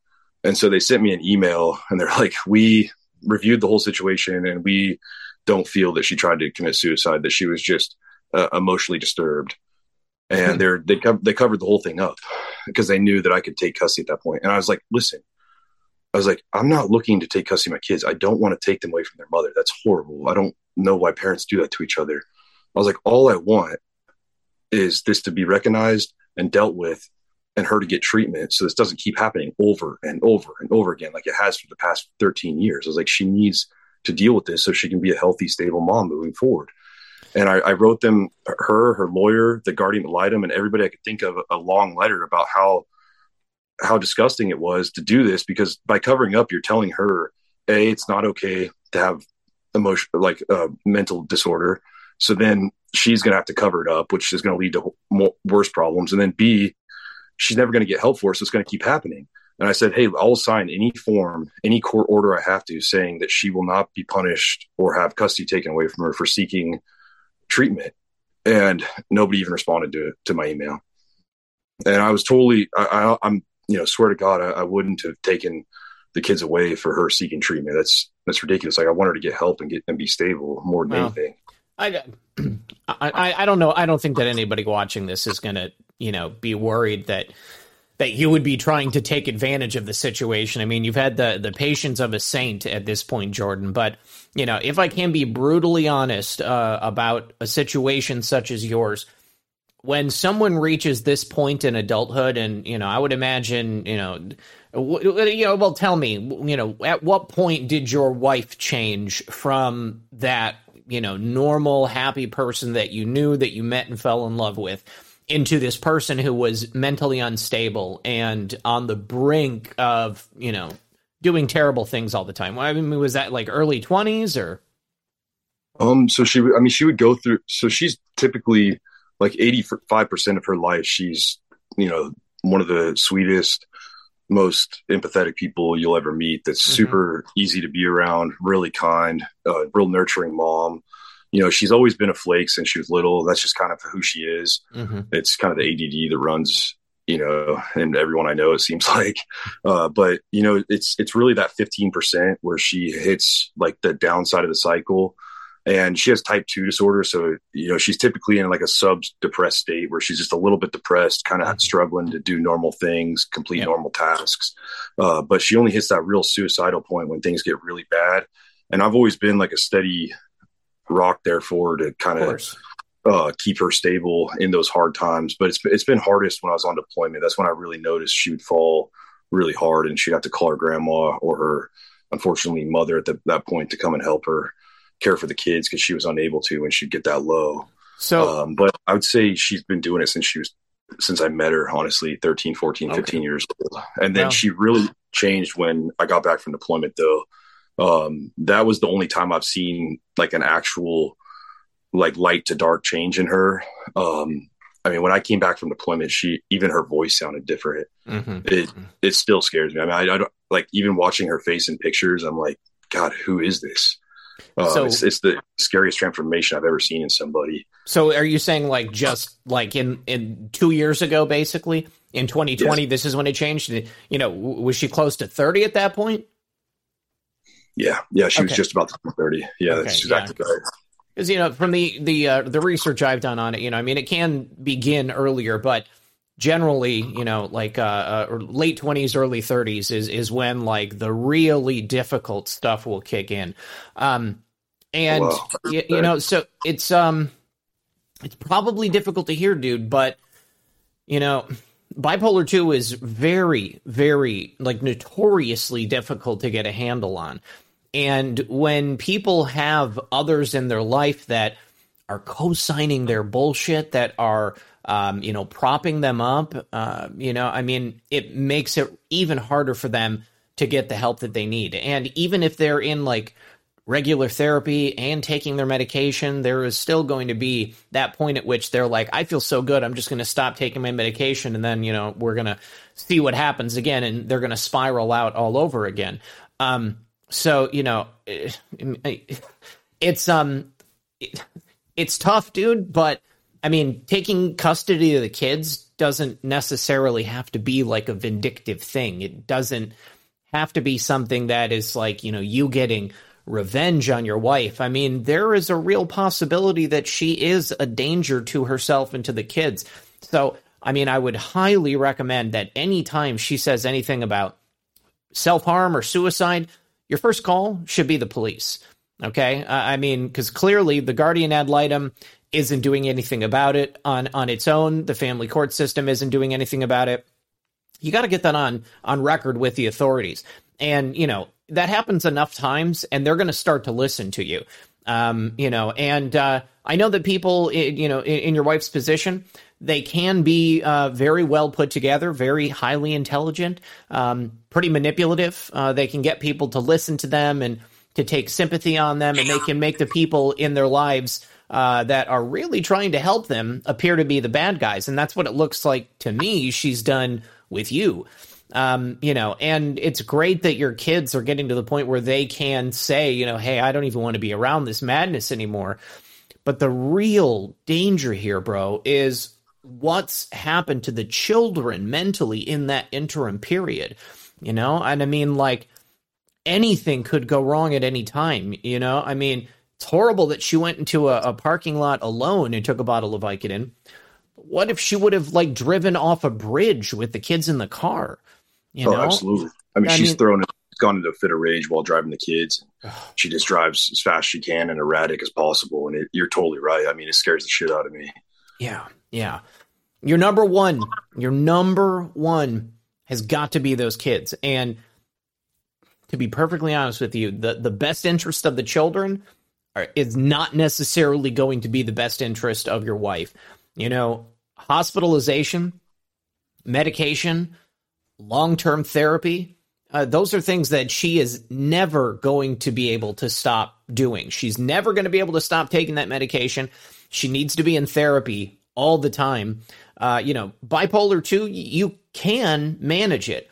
And so they sent me an email and they're like, we reviewed the whole situation and we don't feel that she tried to commit suicide, that she was just uh, emotionally disturbed and they're they co- they covered the whole thing up because they knew that I could take custody at that point. And I was like, listen, I was like, I'm not looking to take custody of my kids. I don't want to take them away from their mother. That's horrible. I don't know why parents do that to each other. I was like, all I want is this to be recognized and dealt with and her to get treatment so this doesn't keep happening over and over and over again like it has for the past 13 years. I was like, she needs to deal with this so she can be a healthy, stable mom moving forward. And I, I wrote them, her, her lawyer, the guardian ad litem, and everybody I could think of a long letter about how how disgusting it was to do this because by covering up, you're telling her, a, it's not okay to have emotion like uh, mental disorder. So then she's going to have to cover it up, which is going to lead to more, worse problems. And then B, she's never going to get help for it. So it's going to keep happening. And I said, Hey, I'll sign any form, any court order I have to saying that she will not be punished or have custody taken away from her for seeking treatment. And nobody even responded to, to my email. And I was totally, I, I, am you know, swear to God, I, I wouldn't have taken the kids away for her seeking treatment. That's, that's ridiculous. Like I want her to get help and get and be stable more than well, anything. I, I, I don't know. I don't think that anybody watching this is going to, you know, be worried that that you would be trying to take advantage of the situation. I mean, you've had the the patience of a saint at this point, Jordan. But you know, if I can be brutally honest uh, about a situation such as yours, when someone reaches this point in adulthood, and you know, I would imagine, you know, w- you know, well, tell me, you know, at what point did your wife change from that, you know, normal, happy person that you knew that you met and fell in love with? Into this person who was mentally unstable and on the brink of, you know, doing terrible things all the time. I mean, was that like early 20s or? Um, so she, I mean, she would go through, so she's typically like 85% of her life, she's, you know, one of the sweetest, most empathetic people you'll ever meet. That's mm-hmm. super easy to be around, really kind, uh, real nurturing mom you know, she's always been a flake since she was little. That's just kind of who she is. Mm-hmm. It's kind of the ADD that runs, you know, and everyone I know, it seems like. Uh, but you know, it's it's really that fifteen percent where she hits like the downside of the cycle, and she has type two disorder. So you know, she's typically in like a sub depressed state where she's just a little bit depressed, kind of mm-hmm. struggling to do normal things, complete normal tasks. Uh, but she only hits that real suicidal point when things get really bad. And I've always been like a steady rock there for to kind of uh, keep her stable in those hard times. But it's it's been hardest when I was on deployment. That's when I really noticed she would fall really hard, and she'd have to call her grandma or her unfortunately mother at the, that point to come and help her care for the kids because she was unable to when she'd get that low. So, um, but I would say she's been doing it since she was since I met her, honestly, 13, 14, 15 years old. And then she really changed when I got back from deployment though um, that was the only time I've seen like an actual like light to dark change in her. Um, I mean, when I came back from deployment, she even her voice sounded different. Mm-hmm. It mm-hmm. it still scares me. I mean, I, I, don't like even watching her face in pictures. I'm like, God, who is this? Uh, so, it's, it's, the scariest transformation I've ever seen in somebody. So, are you saying like just like in in two years ago, basically in 2020, yes. this is when it changed? You know, was she close to 30 at that point? Yeah, yeah, she okay. was just about to thirty. Yeah, okay, that's exactly yeah. right. Because you know, from the the uh, the research I've done on it, you know, I mean, it can begin earlier, but generally, you know, like uh, uh late twenties, early thirties is is when like the really difficult stuff will kick in. Um, and you, you know, so it's um, it's probably difficult to hear, dude, but you know bipolar 2 is very very like notoriously difficult to get a handle on and when people have others in their life that are co-signing their bullshit, that are um, you know propping them up, uh, you know, I mean, it makes it even harder for them to get the help that they need. And even if they're in like regular therapy and taking their medication, there is still going to be that point at which they're like, I feel so good, I'm just going to stop taking my medication, and then you know we're going to see what happens again, and they're going to spiral out all over again. Um, so you know, it's um, it's tough, dude. But I mean, taking custody of the kids doesn't necessarily have to be like a vindictive thing. It doesn't have to be something that is like you know you getting revenge on your wife. I mean, there is a real possibility that she is a danger to herself and to the kids. So, I mean, I would highly recommend that anytime she says anything about self harm or suicide, your first call should be the police. Okay. I mean, because clearly the guardian ad litem isn't doing anything about it on, on its own. The family court system isn't doing anything about it. You got to get that on on record with the authorities. And, you know, that happens enough times and they're going to start to listen to you. Um, you know, and uh, I know that people, you know, in, in your wife's position, they can be uh, very well put together, very highly intelligent, um, pretty manipulative. Uh, they can get people to listen to them and to take sympathy on them, and they can make the people in their lives uh, that are really trying to help them appear to be the bad guys. And that's what it looks like to me she's done with you. Um, you know, and it's great that your kids are getting to the point where they can say, you know, hey, I don't even want to be around this madness anymore. But the real danger here, bro, is what's happened to the children mentally in that interim period you know? And i mean like anything could go wrong at any time you know? I mean it's horrible that she went into a, a parking lot alone and took a bottle of vicodin. What if she would have like driven off a bridge with the kids in the car you oh, know? absolutely. I mean I she's mean, thrown gone into a fit of rage while driving the kids. She just drives as fast as she can and erratic as possible and it, you're totally right. I mean it scares the shit out of me. Yeah yeah your number one, your number one has got to be those kids. And to be perfectly honest with you, the, the best interest of the children are, is not necessarily going to be the best interest of your wife. You know, hospitalization, medication, long term therapy, uh, those are things that she is never going to be able to stop doing. She's never going to be able to stop taking that medication. She needs to be in therapy all the time. Uh, you know, bipolar 2, you can manage it,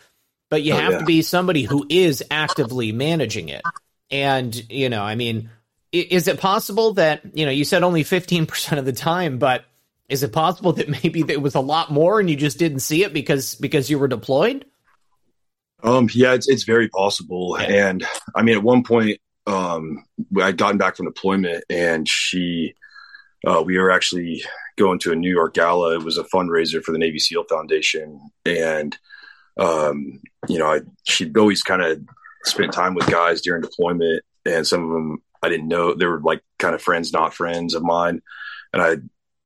but you oh, have yeah. to be somebody who is actively managing it. And, you know, I mean, is it possible that, you know, you said only 15% of the time, but is it possible that maybe it was a lot more and you just didn't see it because because you were deployed? Um, yeah, it's it's very possible. Yeah. And I mean, at one point, um, I'd gotten back from deployment, and she, uh, we were actually going to a New York gala. It was a fundraiser for the Navy SEAL Foundation, and um, you know, I, she'd always kind of spent time with guys during deployment, and some of them I didn't know they were like kind of friends, not friends of mine, and I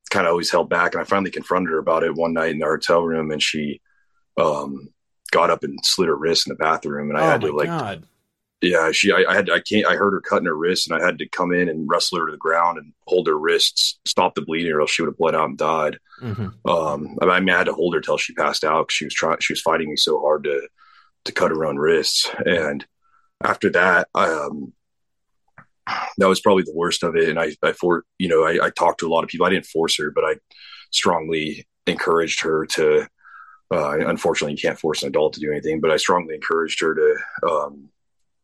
kind of always held back. And I finally confronted her about it one night in the hotel room, and she um, got up and slit her wrist in the bathroom, and I oh had to like God yeah, she, I, I, had, I can't, I heard her cutting her wrist and I had to come in and wrestle her to the ground and hold her wrists, stop the bleeding or else she would have bled out and died. Mm-hmm. Um, I mean, I had to hold her till she passed out because she was trying, she was fighting me so hard to, to cut her own wrists. And after that, um, that was probably the worst of it. And I, I for, you know, I, I talked to a lot of people. I didn't force her, but I strongly encouraged her to, uh, unfortunately you can't force an adult to do anything, but I strongly encouraged her to, um,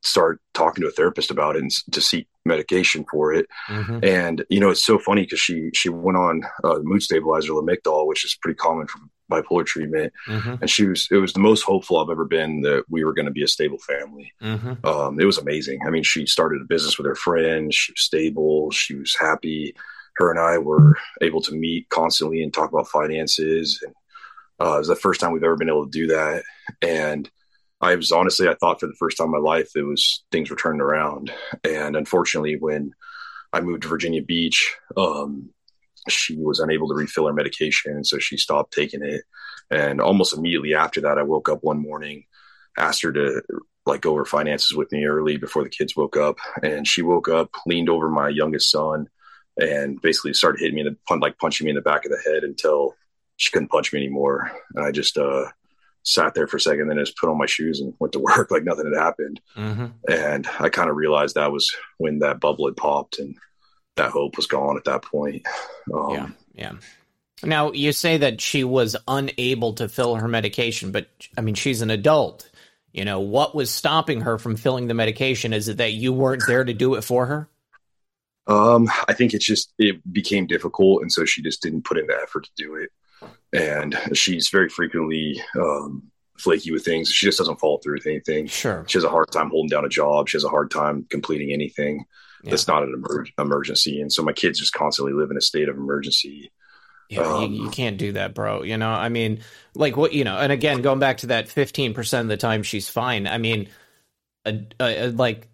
start talking to a therapist about it and to seek medication for it. Mm-hmm. And you know, it's so funny because she she went on uh, mood stabilizer Lamictal, which is pretty common for bipolar treatment, mm-hmm. and she was it was the most hopeful I've ever been that we were going to be a stable family. Mm-hmm. Um, it was amazing. I mean, she started a business with her friend. She was stable. She was happy. Her and I were able to meet constantly and talk about finances. And uh, it was the first time we've ever been able to do that. And I was honestly, I thought for the first time in my life, it was things were turning around. And unfortunately, when I moved to Virginia Beach, um, she was unable to refill her medication. So she stopped taking it. And almost immediately after that, I woke up one morning, asked her to like go over finances with me early before the kids woke up. And she woke up, leaned over my youngest son, and basically started hitting me in the like punching me in the back of the head until she couldn't punch me anymore. And I just, uh, sat there for a second, then just put on my shoes and went to work like nothing had happened. Mm-hmm. And I kind of realized that was when that bubble had popped and that hope was gone at that point. Um, yeah, yeah. Now you say that she was unable to fill her medication, but I mean she's an adult. You know what was stopping her from filling the medication? Is it that you weren't there to do it for her? Um, I think it's just it became difficult, and so she just didn't put in the effort to do it and she's very frequently um, flaky with things. She just doesn't follow through with anything. Sure. She has a hard time holding down a job. She has a hard time completing anything yeah. that's not an emer- emergency. And so my kids just constantly live in a state of emergency. Yeah, um, you, you, can't do that, bro. You know, I mean, like what you know, and again, going back to that fifteen percent of the time she's fine. I mean, a, a, a, like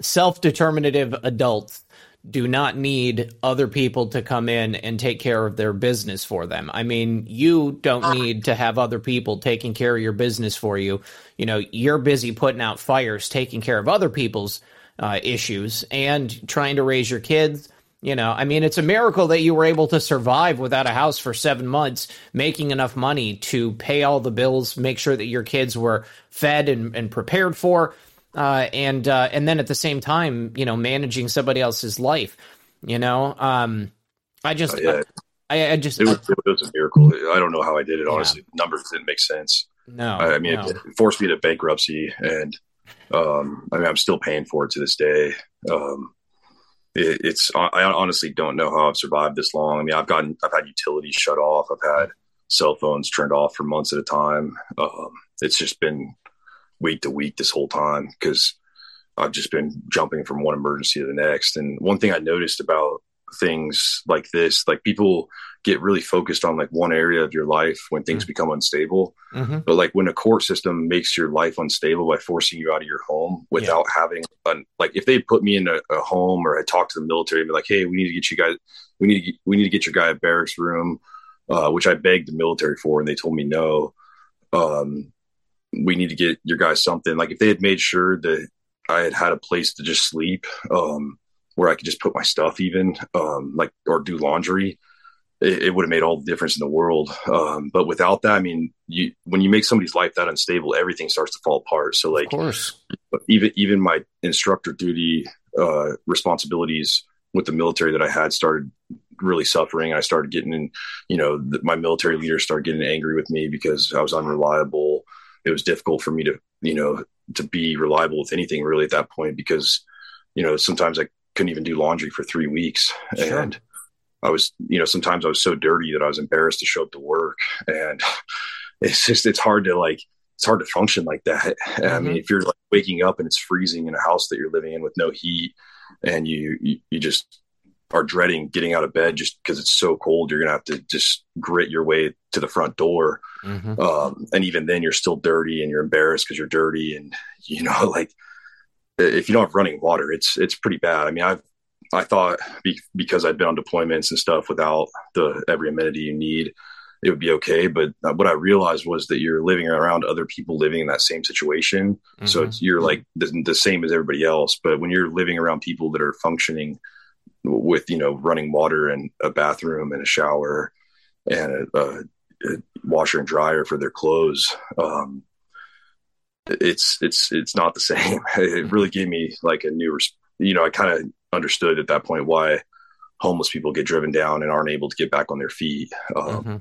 self-determinative adults do not need other people to come in and take care of their business for them. I mean, you don't need to have other people taking care of your business for you. You know, you're busy putting out fires, taking care of other people's uh, issues, and trying to raise your kids you know, I mean, it's a miracle that you were able to survive without a house for seven months, making enough money to pay all the bills, make sure that your kids were fed and, and prepared for, uh, and uh, and then at the same time, you know, managing somebody else's life. You know, um, I just, uh, yeah. I, I, just, it was, it was, a miracle. I don't know how I did it. Honestly, yeah. numbers didn't make sense. No, I, I mean, no. it forced me to bankruptcy, and um, I mean, I'm still paying for it to this day. Um, it, it's I honestly don't know how I've survived this long. I mean, I've gotten I've had utilities shut off. I've had cell phones turned off for months at a time. Um, it's just been week to week this whole time because I've just been jumping from one emergency to the next. And one thing I noticed about things like this like people get really focused on like one area of your life when things mm-hmm. become unstable mm-hmm. but like when a court system makes your life unstable by forcing you out of your home without yeah. having an, like if they put me in a, a, home or i talked to the military and be like hey we need to get you guys we need to get, we need to get your guy a barracks room uh, which i begged the military for and they told me no um, we need to get your guys something like if they had made sure that i had had a place to just sleep um, where I could just put my stuff even, um, like, or do laundry, it, it would have made all the difference in the world. Um, but without that, I mean, you, when you make somebody's life that unstable, everything starts to fall apart. So like, of course, even, even my instructor duty, uh, responsibilities with the military that I had started really suffering. I started getting in, you know, the, my military leaders started getting angry with me because I was unreliable. It was difficult for me to, you know, to be reliable with anything really at that point because, you know, sometimes I couldn't even do laundry for three weeks. Sure. And I was, you know, sometimes I was so dirty that I was embarrassed to show up to work. And it's just, it's hard to like, it's hard to function like that. Mm-hmm. I mean, if you're like waking up and it's freezing in a house that you're living in with no heat and you, you, you just are dreading getting out of bed just because it's so cold, you're to have to just grit your way to the front door. Mm-hmm. Um, and even then you're still dirty and you're embarrassed because you're dirty. And, you know, like, if you don't have running water, it's it's pretty bad. I mean, I've I thought be, because I'd been on deployments and stuff without the every amenity you need, it would be okay. But uh, what I realized was that you're living around other people living in that same situation, mm-hmm. so it's, you're like the, the same as everybody else. But when you're living around people that are functioning with you know running water and a bathroom and a shower and a, a, a washer and dryer for their clothes, um, it's it's it's not the same. It really gave me like a new, you know, I kind of understood at that point why homeless people get driven down and aren't able to get back on their feet. Um, mm-hmm.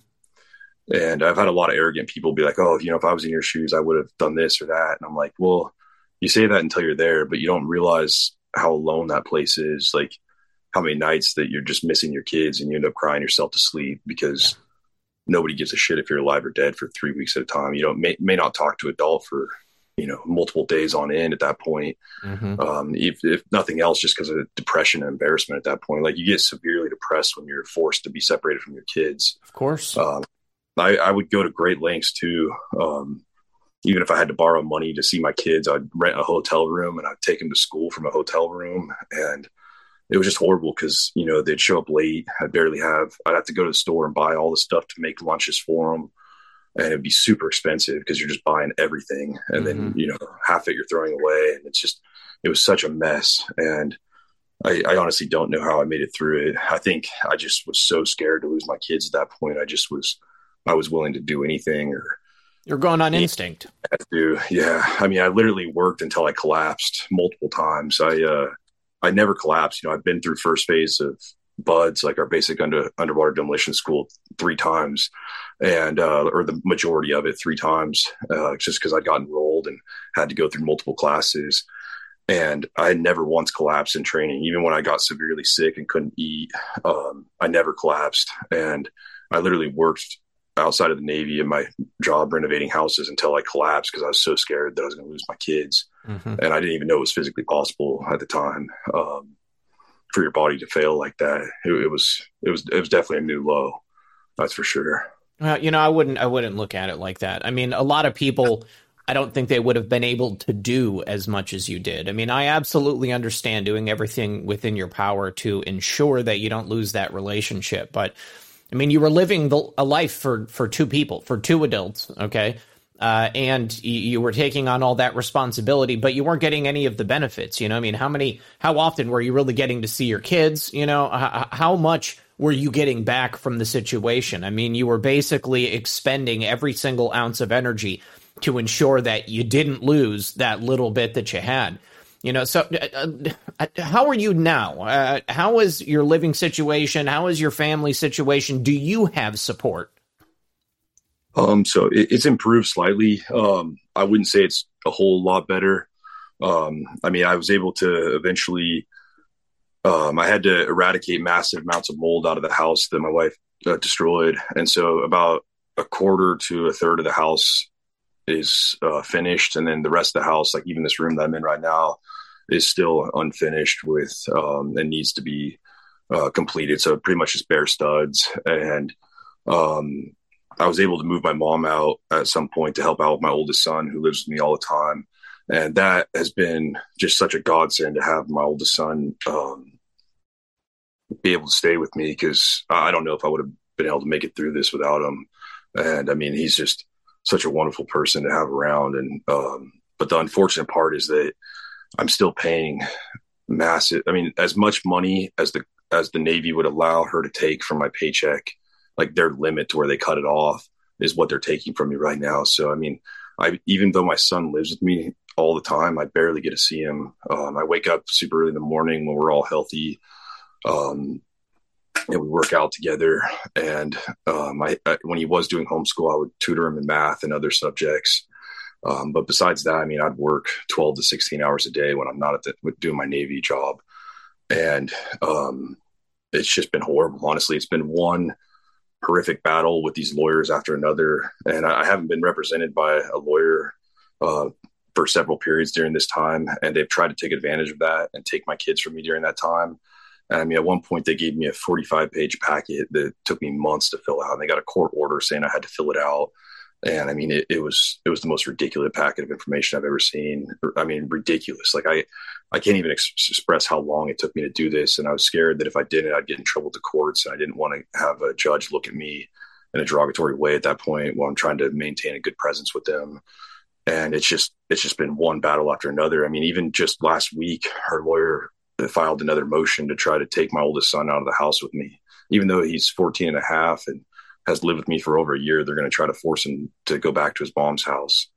And I've had a lot of arrogant people be like, "Oh, you know, if I was in your shoes, I would have done this or that." And I'm like, "Well, you say that until you're there, but you don't realize how alone that place is. Like how many nights that you're just missing your kids and you end up crying yourself to sleep because." Yeah. Nobody gives a shit if you're alive or dead for three weeks at a time. You know, may, may not talk to adult for you know multiple days on end at that point mm-hmm. um, if, if, nothing else just because of depression and embarrassment at that point like you get severely depressed when you're forced to be separated from your kids of course um, I, I, would go to great lengths too um, even if i had to borrow money to see my kids i'd rent a hotel room and i'd take them to school from a hotel room and it was just horrible because you know they'd show up late i'd barely have i'd have to go to the store and buy all the stuff to make lunches for them and it'd be super expensive because you're just buying everything and mm-hmm. then you know half it you're throwing away and it's just it was such a mess and I, I, honestly don't know how I made it through it. I think I just was so scared to lose my kids at that point. I just was I was willing to do anything or you're going on instinct. Do yeah. I mean, I literally worked until I collapsed multiple times. I uh, I never collapsed. You know, I've been through first phase of BUD/S, like our basic under underwater demolition school, three times, and uh, or the majority of it three times, uh, just because I'd gotten enrolled and had to go through multiple classes. And I never once collapsed in training, even when I got severely sick and couldn't eat. Um, I never collapsed, and I literally worked outside of the Navy in my job renovating houses until I collapsed because I was so scared that I was going to lose my kids, mm-hmm. and I didn't even know it was physically possible at the time. Um, for your body to fail like that. It, it, was it was it was definitely a new low. That's for sure. Well, you know, I wouldn't I wouldn't look at it like that. I mean, a lot of people I don't think they would have been able to do as much as you did. I mean, I absolutely understand doing everything within your power to ensure that you don't lose that relationship, but I mean, you were living the, a life for for two people, for two adults, okay? Uh, and you, you, were taking on all that responsibility, but you weren't getting any of the benefits. You know, I mean, how many, how often were you really getting to see your kids? You know, how, how much were you getting back from the situation? I mean, you were basically expending every single ounce of energy to ensure that you didn't lose that little bit that you had. You know, so uh, uh, how are you now? Uh, how is your living situation? How is your family situation? Do you have support? Um, so it, it's improved slightly. Um, I wouldn't say it's a whole lot better. Um, I mean, I was able to eventually. Um, I had to eradicate massive amounts of mold out of the house that my wife uh, destroyed, and so about a quarter to a third of the house is uh, finished, and then the rest of the house, like even this room that I'm in right now, is still unfinished with um, and needs to be uh, completed. So pretty much just bare studs. And um, I was able to move my mom out at some point to help out with my oldest son, who lives with me all the time. And that has been just such a godsend to have my oldest son um, be able to stay with me because I don't know if I would have been able to make it through this without him. And I mean, he's just such a wonderful person to have around. And um, but the unfortunate part is that I'm still paying massive. I mean, as much money as the as the Navy would allow her to take from my paycheck, like their limit to where they cut it off is what they're taking from me right now. So I mean, I even though my son lives with me all the time, I barely get to see him. Um, I wake up super early in the morning when we're all healthy. Um, and we work out together. And um, I, I, when he was doing homeschool, I would tutor him in math and other subjects. Um, but besides that, I mean, I'd work 12 to 16 hours a day when I'm not at the, doing my Navy job. And um, it's just been horrible. Honestly, it's been one horrific battle with these lawyers after another. And I, I haven't been represented by a lawyer uh, for several periods during this time. And they've tried to take advantage of that and take my kids from me during that time. And I mean, at one point, they gave me a 45 page packet that took me months to fill out. And they got a court order saying I had to fill it out and I mean it, it, was it was the most ridiculous packet of information I've ever seen. I mean ridiculous. Like I I can't even ex- express how long it took me to do this, and I was scared that if I didn't, I'd get in trouble with the courts, and I didn't want to have a judge look at me in a derogatory way at that point while I'm trying to maintain a good presence with them. And it's just it's just been one battle after another. I mean, even just last week, her lawyer filed another motion to try to take my oldest son out of the house with me, even though he's 14 and a half and has lived with me for over a year, they're going to try to force him to go back to his mom's house.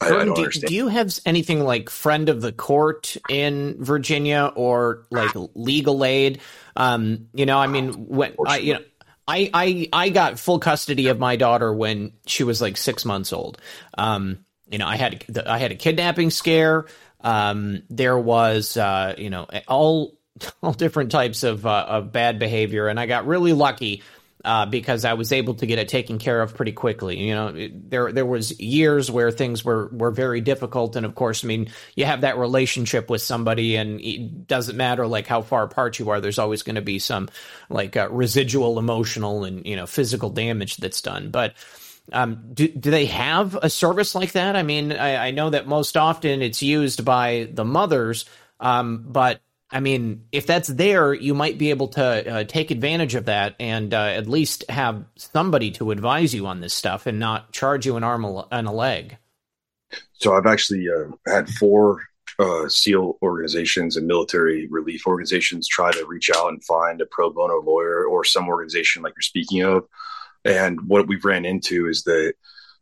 I, I don't do, understand. Do you have anything like friend of the court in Virginia or like legal aid? Um, you know, I mean, when I, you know, I, I, I got full custody of my daughter when she was like six months old. Um, you know, I had, I had a kidnapping scare. Um, there was, uh, you know, all, all different types of, uh, of bad behavior. And I got really lucky uh, because I was able to get it taken care of pretty quickly. You know, it, there there was years where things were were very difficult, and of course, I mean, you have that relationship with somebody, and it doesn't matter like how far apart you are. There's always going to be some like uh, residual emotional and you know physical damage that's done, but. Um, do, do they have a service like that? I mean, I, I know that most often it's used by the mothers, um, but I mean, if that's there, you might be able to uh, take advantage of that and uh, at least have somebody to advise you on this stuff and not charge you an arm and a leg. So I've actually uh, had four uh, SEAL organizations and military relief organizations try to reach out and find a pro bono lawyer or some organization like you're speaking of. And what we've ran into is that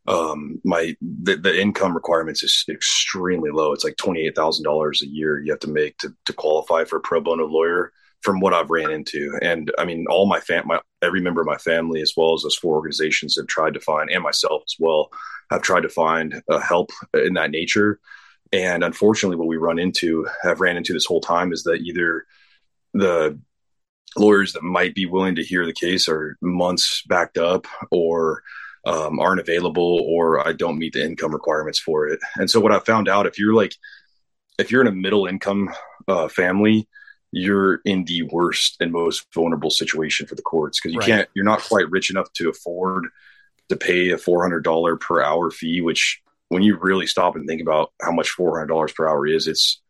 um my the, the income requirements is extremely low. It's like $28000 a year you have to make to, to qualify for a pro bono lawyer from what i've ran into. And i mean all my fam my every member of my family as well as those four organizations have tried to find and myself as well have tried to find uh, help in that nature. And unfortunately what we run into have ran into this whole time is that either the lawyers that might be willing to hear the case are months backed up or um, aren't available or I don't meet the income requirements for it. And so what I found out, if you're like, if you're in a middle income uh, family, you're in the worst and most vulnerable situation for the courts because you Right. can't you're not quite rich enough to afford to pay a $400 per hour fee which when you really stop and think about how much $400 per hour is it's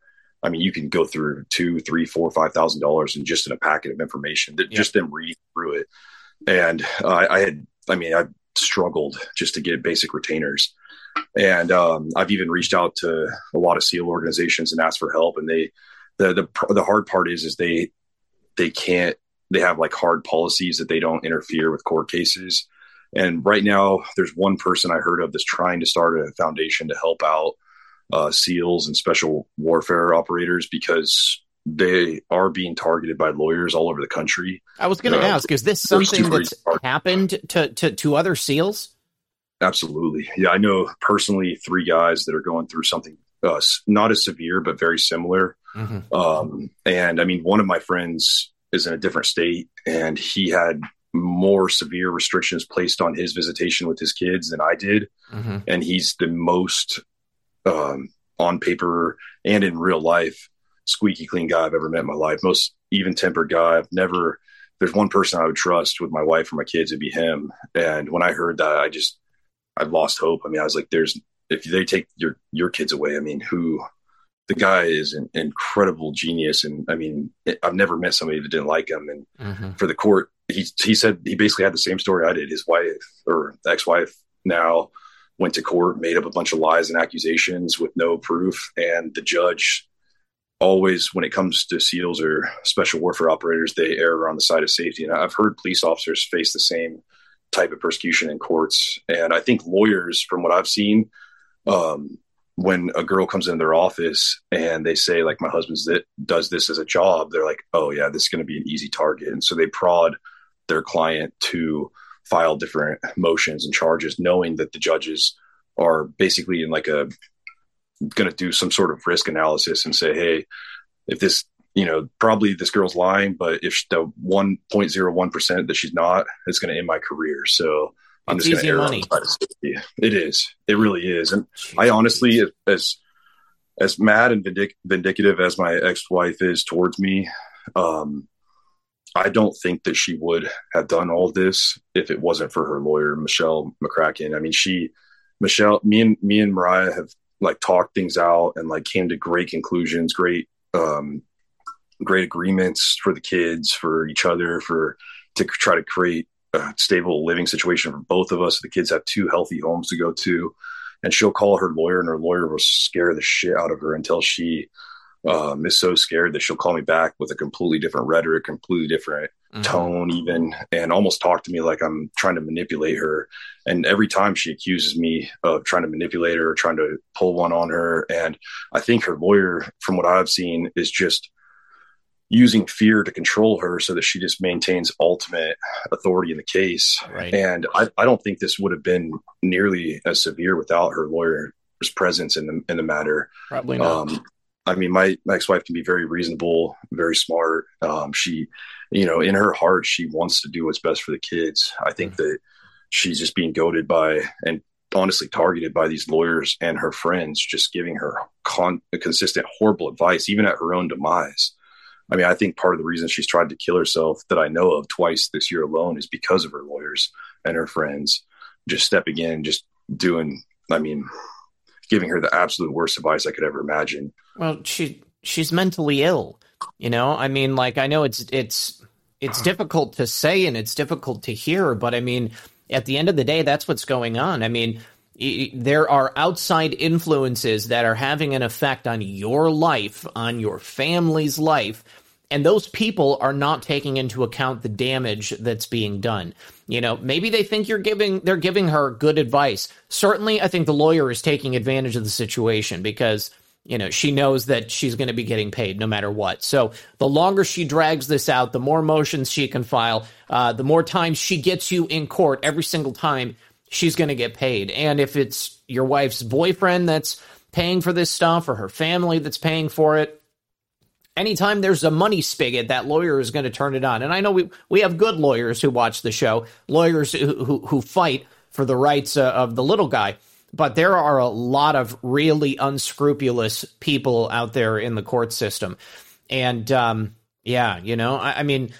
i mean you can go through two three four five thousand dollars in just in a packet of information that Yeah. just them read through it and uh, i had i mean i struggled just to get basic retainers. And um, i've even reached out to a lot of seal organizations and asked for help. And they the the the hard part is is they they can't they have like hard policies that they don't interfere with court cases. And right now there's one person i heard of that's trying to start a foundation to help out uh, seals and special warfare operators because they are being targeted by lawyers all over the country I was going to No. ask, is this something that's happened to, to, to other SEALs? Absolutely. Yeah, I know personally three guys that are going through something uh, not as severe, but very similar. Mm-hmm. Um, and I mean, one of my friends is in a different state, and he had more severe restrictions placed on his visitation with his kids than I did. Mm-hmm. And he's the most um, on paper and in real life squeaky clean guy I've ever met in my life. Most even tempered guy. I've never. There's one person I would trust with my wife or my kids, it'd be him. And when I heard that, I just I lost hope. I mean, I was like, "There's if they take your your kids away, I mean, who?" The guy is an incredible genius, and I mean, I've never met somebody that didn't like him. And Mm-hmm. for the court, he he said he basically had the same story I did. His wife or ex wife now went to court, made up a bunch of lies and accusations with no proof, and the judge always, when it comes to SEALs or special warfare operators, they err on the side of safety. And I've heard police officers face the same type of persecution in courts, and I think lawyers, from what I've seen, um, when a girl comes into their office and they say like my husband's that does this as a job they're like oh yeah this is going to be an easy target and so they prod their client to file different motions and charges knowing that the judges are basically in like a going to do some sort of risk analysis and say hey if this you know probably this girl's lying but if the 1.01% that she's not it's going to end my career. So i'm It's just going to err on money. the side it is. It really is. And I honestly, as as mad and vindic- vindicative as my ex wife is towards me, um, I don't think that she would have done all this if it wasn't for her lawyer, Michelle McCracken. I mean, she, Michelle, me and me and Mariah have like talked things out and like came to great conclusions, great, um, great agreements for the kids, for each other, for to try to create a stable living situation for both of us. The kids have two healthy homes to go to and she'll call her lawyer and her lawyer will scare the shit out of her until she um, is so scared that she'll call me back with a completely different rhetoric, completely different Mhm. tone, even, and almost talk to me like I'm trying to manipulate her. And every time she accuses me of trying to manipulate her or trying to pull one on her. And I think her lawyer, from what I've seen, is just using fear to control her so that she just maintains ultimate authority in the case. Right. And I, I don't think this would have been nearly as severe without her lawyer's presence in the in the matter. Probably not. Um, I mean, my, my ex-wife can be very reasonable, very smart. Um, she, you know, in her heart, she wants to do what's best for the kids. I think mm-hmm. that she's just being goaded by and honestly targeted by these lawyers and her friends, just giving her con- consistent horrible advice, even at her own demise. I mean, I think part of the reason she's tried to kill herself that I know of twice this year alone is because of her lawyers and her friends just stepping in, just doing, I mean, giving her the absolute worst advice I could ever imagine. Well, she she's mentally ill. You know, I mean, like I know it's it's it's difficult to say and it's difficult to hear, but I mean, at the end of the day, that's what's going on. I mean, there are outside influences that are having an effect on your life, on your family's life, and those people are not taking into account the damage that's being done. You know, maybe they think you're giving they're giving her good advice. Certainly, I think the lawyer is taking advantage of the situation because you know she knows that she's going to be getting paid no matter what. So the longer she drags this out, the more motions she can file, uh, the more times she gets you in court every single time she's going to get paid. And if it's your wife's boyfriend that's paying for this stuff or her family that's paying for it, anytime there's a money spigot, that lawyer is going to turn it on. And I know we we have good lawyers who watch the show, lawyers who who, who fight for the rights uh, of the little guy. But there are a lot of really unscrupulous people out there in the court system, and um, Yeah, you know, I, I mean,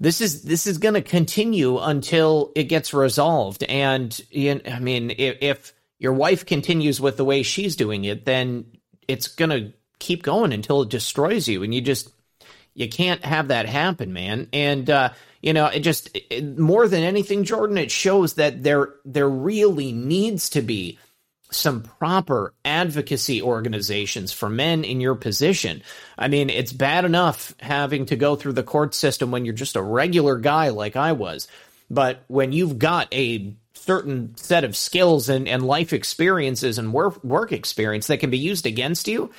this is this is going to continue until it gets resolved. And you know, I mean, if, if your wife continues with the way she's doing it, then it's going to keep going until it destroys you, and you just you can't have that happen, man. And uh, you know, it just it, more than anything, Jordan, it shows that there there really needs to be some proper advocacy organizations for men in your position. I mean, it's bad enough having to go through the court system when you're just a regular guy like I was. But when you've got a certain set of skills and, and life experiences and work, work experience that can be used against you,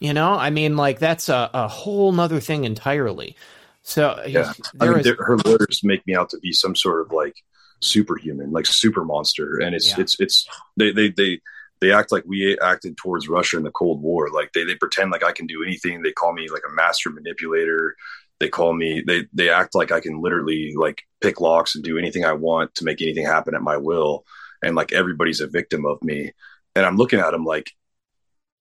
you know, I mean, like that's a, a whole nother thing entirely. So yeah, I mean, is, her lawyers make me out to be some sort of like superhuman, like super monster, and it's yeah. it's it's they they they they act like we acted towards Russia in the Cold War. Like they, they pretend like I can do anything. They call me like a master manipulator. They call me they they act like I can literally like pick locks and do anything I want to make anything happen at my will. And like everybody's a victim of me. And I'm looking at them like,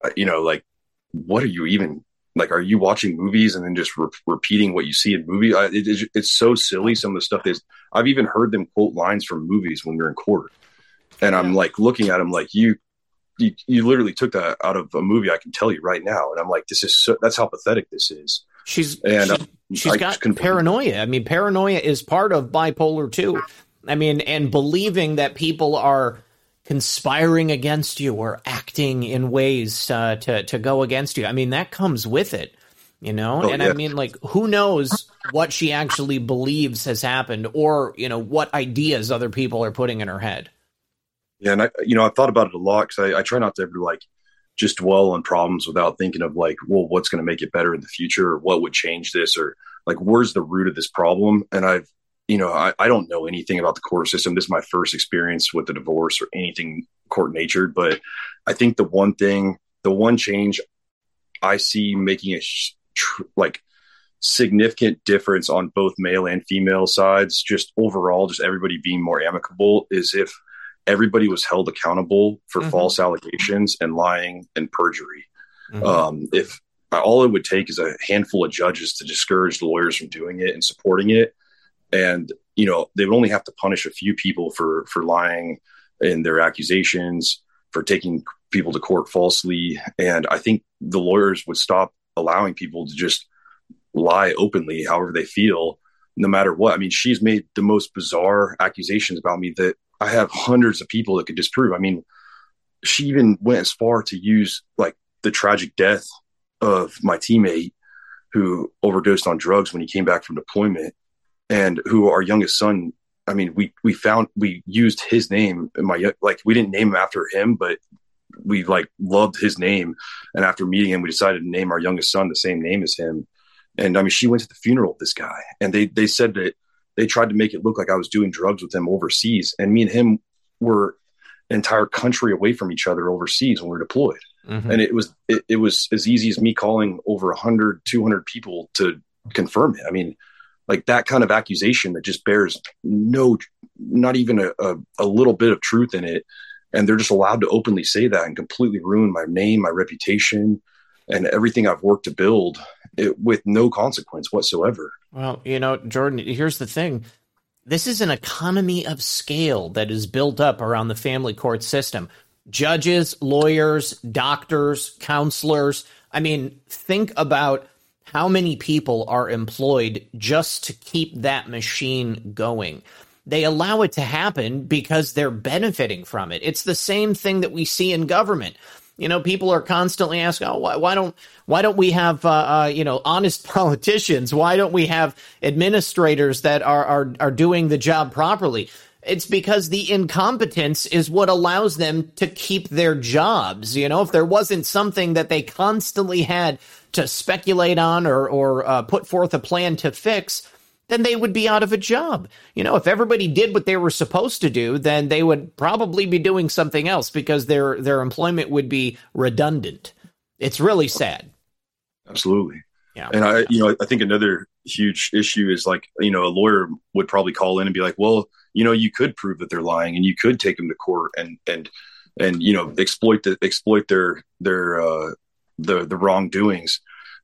uh, you know, like what are you even like? Are you watching movies and then just re- repeating what you see in movie? I, it, it's so silly. Some of the stuff is I've even heard them quote lines from movies when we're in court. And I'm like looking at them like you you, you literally took that out of a movie. I can tell you right now, and I'm like, this is so, that's how pathetic this is. She's and um, she's got paranoia. I mean, paranoia is part of bipolar too. I mean, and believing that people are conspiring against you or acting in ways uh, to to go against you. I mean, that comes with it, you know. Oh, and yeah. I mean, like, who knows what she actually believes has happened, or you know, what ideas other people are putting in her head. Yeah, and I, you know, I've thought about it a lot because I, I try not to ever like just dwell on problems without thinking of like, well, what's going to make it better in the future, or what would change this, or like, where's the root of this problem? And I've, you know, I, I don't know anything about the court system. This is my first experience with the divorce or anything court natured, but I think the one thing, the one change I see making a tr- like significant difference on both male and female sides, just overall, just everybody being more amicable, is if everybody was held accountable for mm-hmm. false allegations and lying and perjury. Mm-hmm. Um, if all it would take is a handful of judges to discourage lawyers from doing it and supporting it, and you know they would only have to punish a few people for for lying in their accusations, for taking people to court falsely, and I think the lawyers would stop allowing people to just lie openly, however they feel, no matter what. I mean, she's made the most bizarre accusations about me that I have hundreds of people that could disprove. I mean, she even went as far to use like the tragic death of my teammate who overdosed on drugs when he came back from deployment and who our youngest son I mean, we we found we used his name in my like we didn't name him after him, but we like loved his name. And after meeting him, we decided to name our youngest son the same name as him. And I mean, she went to the funeral of this guy, and they they said that they tried to make it look like I was doing drugs with him overseas. And me and him were an entire country away from each other overseas when we were deployed. Mm-hmm. And it was, it, it, was as easy as me calling over 100, 200 people to confirm it. I mean, like that kind of accusation that just bears no, not even a, a, a little bit of truth in it. And they're just allowed to openly say that and completely ruin my name, my reputation, and everything I've worked to build it, with no consequence whatsoever. Well, you know, Jordan, here's the thing. This is an economy of scale that is built up around the family court system. Judges, lawyers, doctors, counselors. I mean, think about how many people are employed just to keep that machine going. They allow it to happen because they're benefiting from it. It's the same thing that we see in government. You know, people are constantly asking, "Oh, why, why don't why don't we have uh, uh, you know honest politicians? Why don't we have administrators that are are are doing the job properly?" It's because the incompetence is what allows them to keep their jobs. You know, if there wasn't something that they constantly had to speculate on or or uh, put forth a plan to fix, then they would be out of a job. You know, if everybody did what they were supposed to do, then they would probably be doing something else because their their employment would be redundant. It's really sad. Absolutely. Yeah. And I, you know, I think another huge issue is like, you know, a lawyer would probably call in and be like, well, you know, you could prove that they're lying and you could take them to court and, and, and, you know, exploit the, exploit their, their, uh, the, the wrongdoings.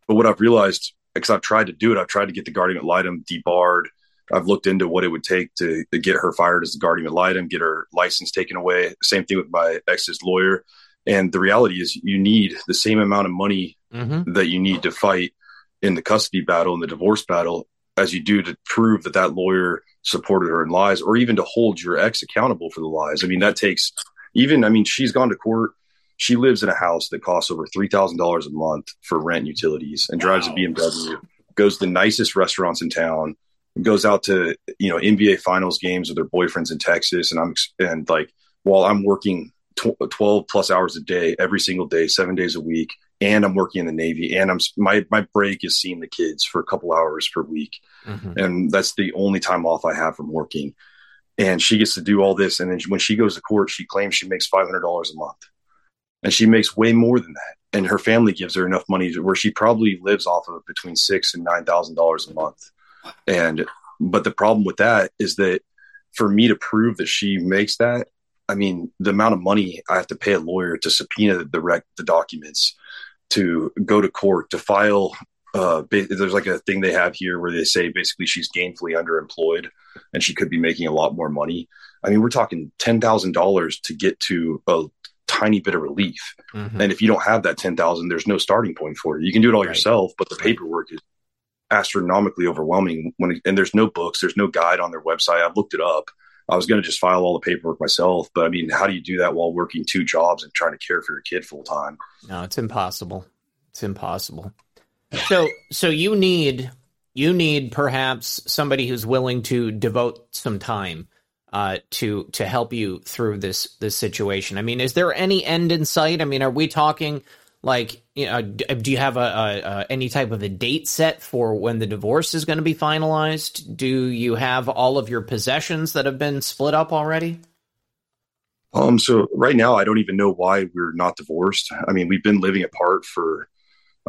But what I've realized because I've tried to do it. I've tried to get the guardian ad litem debarred. I've looked into what it would take to, to get her fired as the guardian ad litem, get her license taken away. Same thing with my ex's lawyer. And the reality is, you need the same amount of money mm-hmm. that you need to fight in the custody battle and the divorce battle as you do to prove that that lawyer supported her in lies or even to hold your ex accountable for the lies. I mean, that takes even, I mean, she's gone to court. She lives in a house that costs over $3,000 a month for rent and utilities and drives wow. a BMW, goes to the nicest restaurants in town, goes out to, you know, NBA finals games with her boyfriends in Texas. And I'm, and like, while I'm working tw- 12 plus hours a day, every single day, seven days a week, and I'm working in the Navy, and I'm my my break is seeing the kids for a couple hours per week, mm-hmm. and that's the only time off I have from working. And she gets to do all this, and then when she goes to court, she claims she makes five hundred dollars a month, and she makes way more than that. And her family gives her enough money to where she probably lives off of between six and nine thousand dollars a month. And but the problem with that is that for me to prove that she makes that, I mean, the amount of money I have to pay a lawyer to subpoena the rec- the documents to go to court to file. Uh, there's like a thing they have here where they say basically she's gainfully underemployed and she could be making a lot more money. I mean, we're talking ten thousand dollars to get to a tiny bit of relief, mm-hmm. and if you don't have that ten thousand, there's no starting point for it. You can do it all right. yourself, but the paperwork is astronomically overwhelming. When and there's no books, there's no guide on their website. I've looked it up. I was going to just file all the paperwork myself, but I mean, how do you do that while working two jobs and trying to care for your kid full time? No, it's impossible. It's impossible. So, so you need you need perhaps somebody who's willing to devote some time uh, to to help you through this this situation. I mean, is there any end in sight? I mean, are we talking like you know do you have a, a, a, any type of a date set for when the divorce is going to be finalized? Do you have all of your possessions that have been split up already? Um so right now i don't even know why we're not divorced. I mean we've been living apart for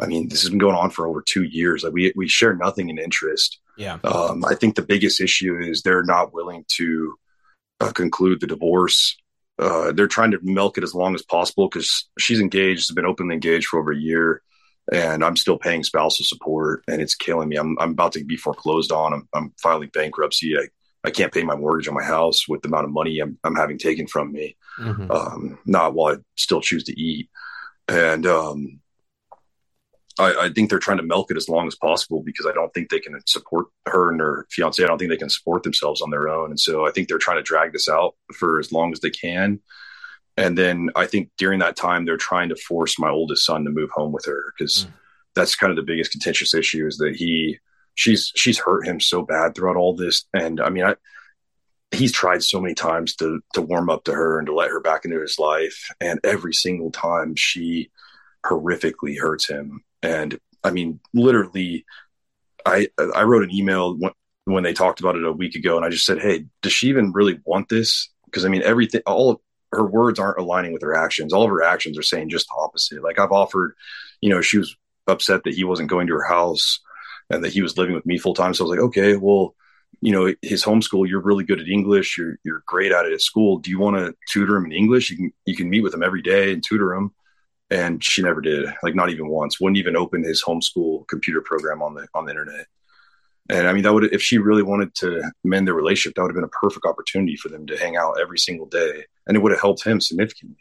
i mean this has been going on for over two years. Like we we share nothing in interest. Yeah. Um i think the biggest issue is they're not willing to uh, conclude the divorce uh, they're trying to milk it as long as possible because she's engaged, has been openly engaged for over a year, and I'm still paying spousal support, and it's killing me. I'm I'm about to be foreclosed on. I'm I'm filing bankruptcy. I I can't pay my mortgage on my house with the amount of money I'm I'm having taken from me. Mm-hmm. Um, not while I still choose to eat, and um, I, I, think they're trying to milk it as long as possible because I don't think they can support her and her fiance. I don't think they can support themselves on their own. And so I think they're trying to drag this out for as long as they can. And then I think during that time, they're trying to force my oldest son to move home with her because mm. that's kind of the biggest contentious issue is that he, she's, she's hurt him so bad throughout all this. And I mean, I, he's tried so many times to, to warm up to her and to let her back into his life. And every single time she horrifically hurts him and I mean, literally, I I wrote an email when, when they talked about it a week ago, and I just said, "Hey, does she even really want this?" Because I mean, everything, all of her words aren't aligning with her actions. All of her actions are saying just the opposite. Like I've offered, you know, she was upset that he wasn't going to her house and that he was living with me full time. So I was like, okay, well, you know, his homeschool, you're really good at English. You're you're great at it at school. Do you want to tutor him in English? You can you can meet with him every day and tutor him and she never did like not even once. Wouldn't even open his homeschool computer program on the on the internet. And i mean that would if she really wanted to mend their relationship that would have been a perfect opportunity for them to hang out every single day. And it would have helped him significantly.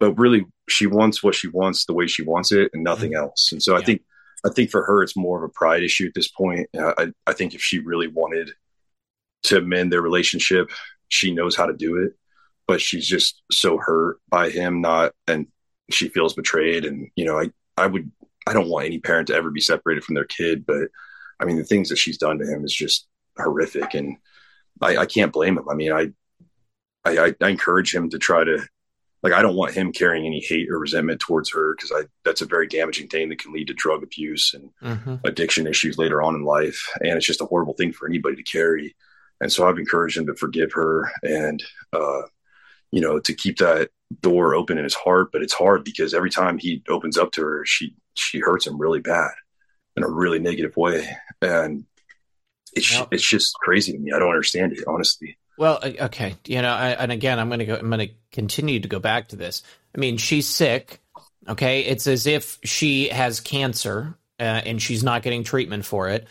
But really she wants what she wants the way she wants it and nothing mm-hmm. else. And so yeah. i think i think for her it's more of a pride issue at this point. Uh, I, I think if she really wanted to mend their relationship she knows how to do it. But she's just so hurt by him not and she feels betrayed. And you know i i would i don't want any parent to ever be separated from their kid but i mean the things that she's done to him is just horrific. And i i can't blame him. I mean i i i encourage him to try to like i don't want him carrying any hate or resentment towards her because i that's a very damaging thing that can lead to drug abuse and mm-hmm. addiction issues later on in life. And it's just a horrible thing for anybody to carry. And so i've encouraged him to forgive her and uh you know to keep that door open in his heart, but it's hard because every time he opens up to her, she she hurts him really bad in a really negative way, and it's well, it's just crazy to me. I don't understand it honestly. Well, okay, you know, I, and again, I'm gonna go. I'm gonna continue to go back to this. I mean, she's sick. Okay, it's as if she has cancer uh, and she's not getting treatment for it,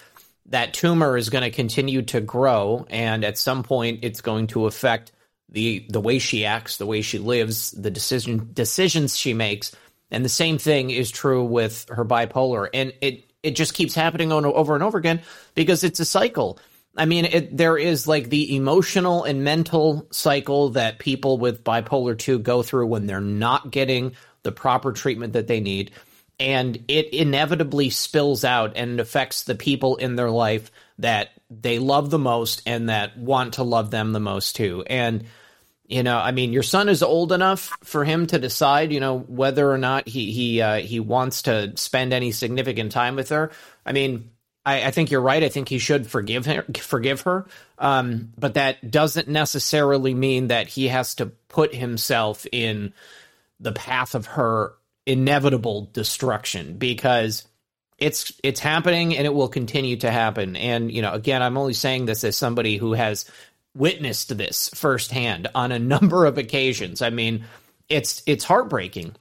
that tumor is going to continue to grow, and at some point, it's going to affect the the way she acts, the way she lives, the decision decisions she makes, and the same thing is true with her bipolar, and it it just keeps happening over and over again because it's a cycle. I mean, it, there is like the emotional and mental cycle that people with bipolar 2 go through when they're not getting the proper treatment that they need. And it inevitably spills out and affects the people in their life that they love the most and that want to love them the most too. And, you know, I mean, your son is old enough for him to decide, you know, whether or not he he uh, he wants to spend any significant time with her. I mean, I, I, think you're right. I think he should forgive her, forgive her. Um, but that doesn't necessarily mean that he has to put himself in the path of her inevitable destruction because it's it's happening and it will continue to happen. And you know, again, I'm only saying this as somebody who has witnessed this firsthand on a number of occasions. I mean, it's it's heartbreaking.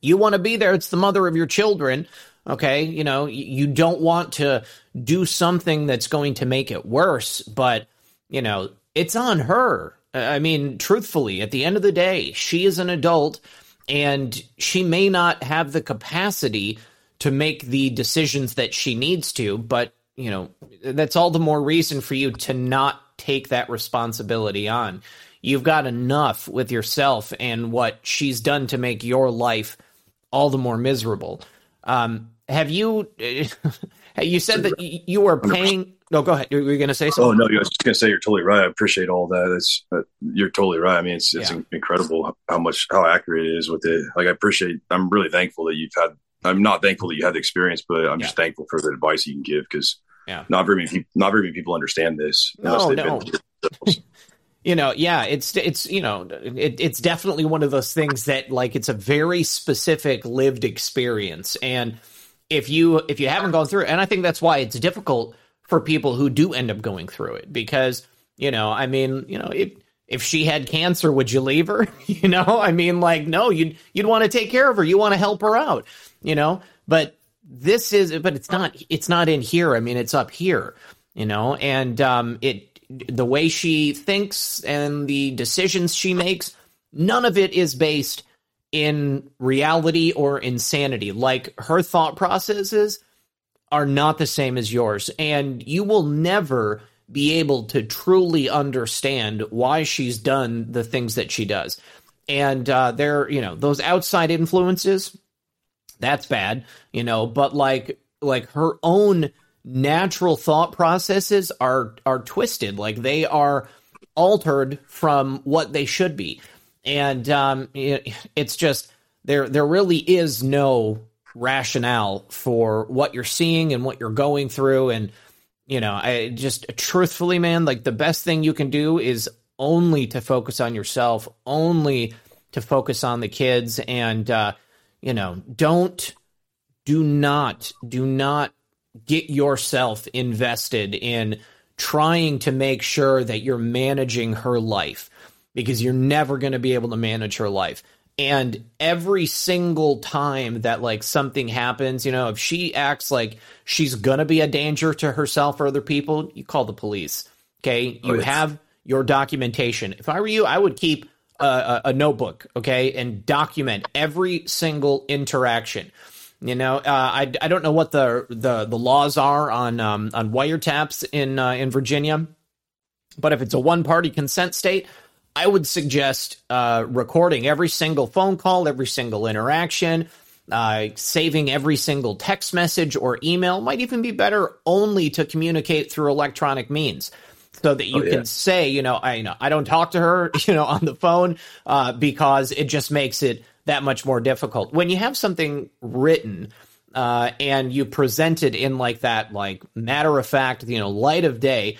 You want to be there. It's the mother of your children Okay. You know, you don't want to do something that's going to make it worse, but, you know, it's on her. I mean, truthfully, at the end of the day, she is an adult and she may not have the capacity to make the decisions that she needs to, but, you know, that's all the more reason for you to not take that responsibility on. You've got enough with yourself and what she's done to make your life all the more miserable. Um, have you? you said that you were paying. No, go ahead. You were going to say something. Oh no, I was just going to say you're totally right. I appreciate all that. It's uh, you're totally right. I mean, it's it's yeah. incredible how much how accurate it is with it. Like I appreciate. I'm really thankful that you've had. I'm not thankful that you had the experience, but I'm yeah. just thankful for the advice you can give because yeah. not very many people not very many people understand this. No, no. you know yeah it's it's you know it, it's definitely one of those things that like it's a very specific lived experience and if you if you haven't gone through it, and I think that's why it's difficult for people who do end up going through it because you know I mean you know if if she had cancer would you leave her you know I mean like no you'd you'd want to take care of her you want to help her out you know but this is but it's not it's not in here I mean it's up here you know and um it the way she thinks and the decisions she makes none of it is based in reality or insanity. Like her thought processes are not the same as yours. And you will never be able to truly understand why she's done the things that she does. And uh, there, you know, those outside influences, that's bad, you know, but like like her own natural thought processes are are twisted. Like they are altered from what they should be. And um, it, it's just there. There really is no rationale for what you're seeing and what you're going through, and you know, I just truthfully, man, like the best thing you can do is only to focus on yourself, only to focus on the kids, and uh, you know, don't, do not, do not get yourself invested in trying to make sure that you're managing her life because you're never going to be able to manage her life. And every single time that like something happens, you know, if she acts like she's going to be a danger to herself or other people, you call the police. Okay. Oh, you oh, have your documentation. If I were you, I would keep a, a, notebook, okay, and document every single interaction. You know, uh, I, I don't know what the the, the laws are on um, on wiretaps in uh, in Virginia, but if it's a one party consent state, I would suggest uh, recording every single phone call, every single interaction, uh, saving every single text message or email. Might even be better only to communicate through electronic means. So that you oh, yeah. can say, you know, I you know I don't talk to her, you know, on the phone uh, because it just makes it that much more difficult. When you have something written, uh, and you present it in like that, like matter of fact, you know, light of day,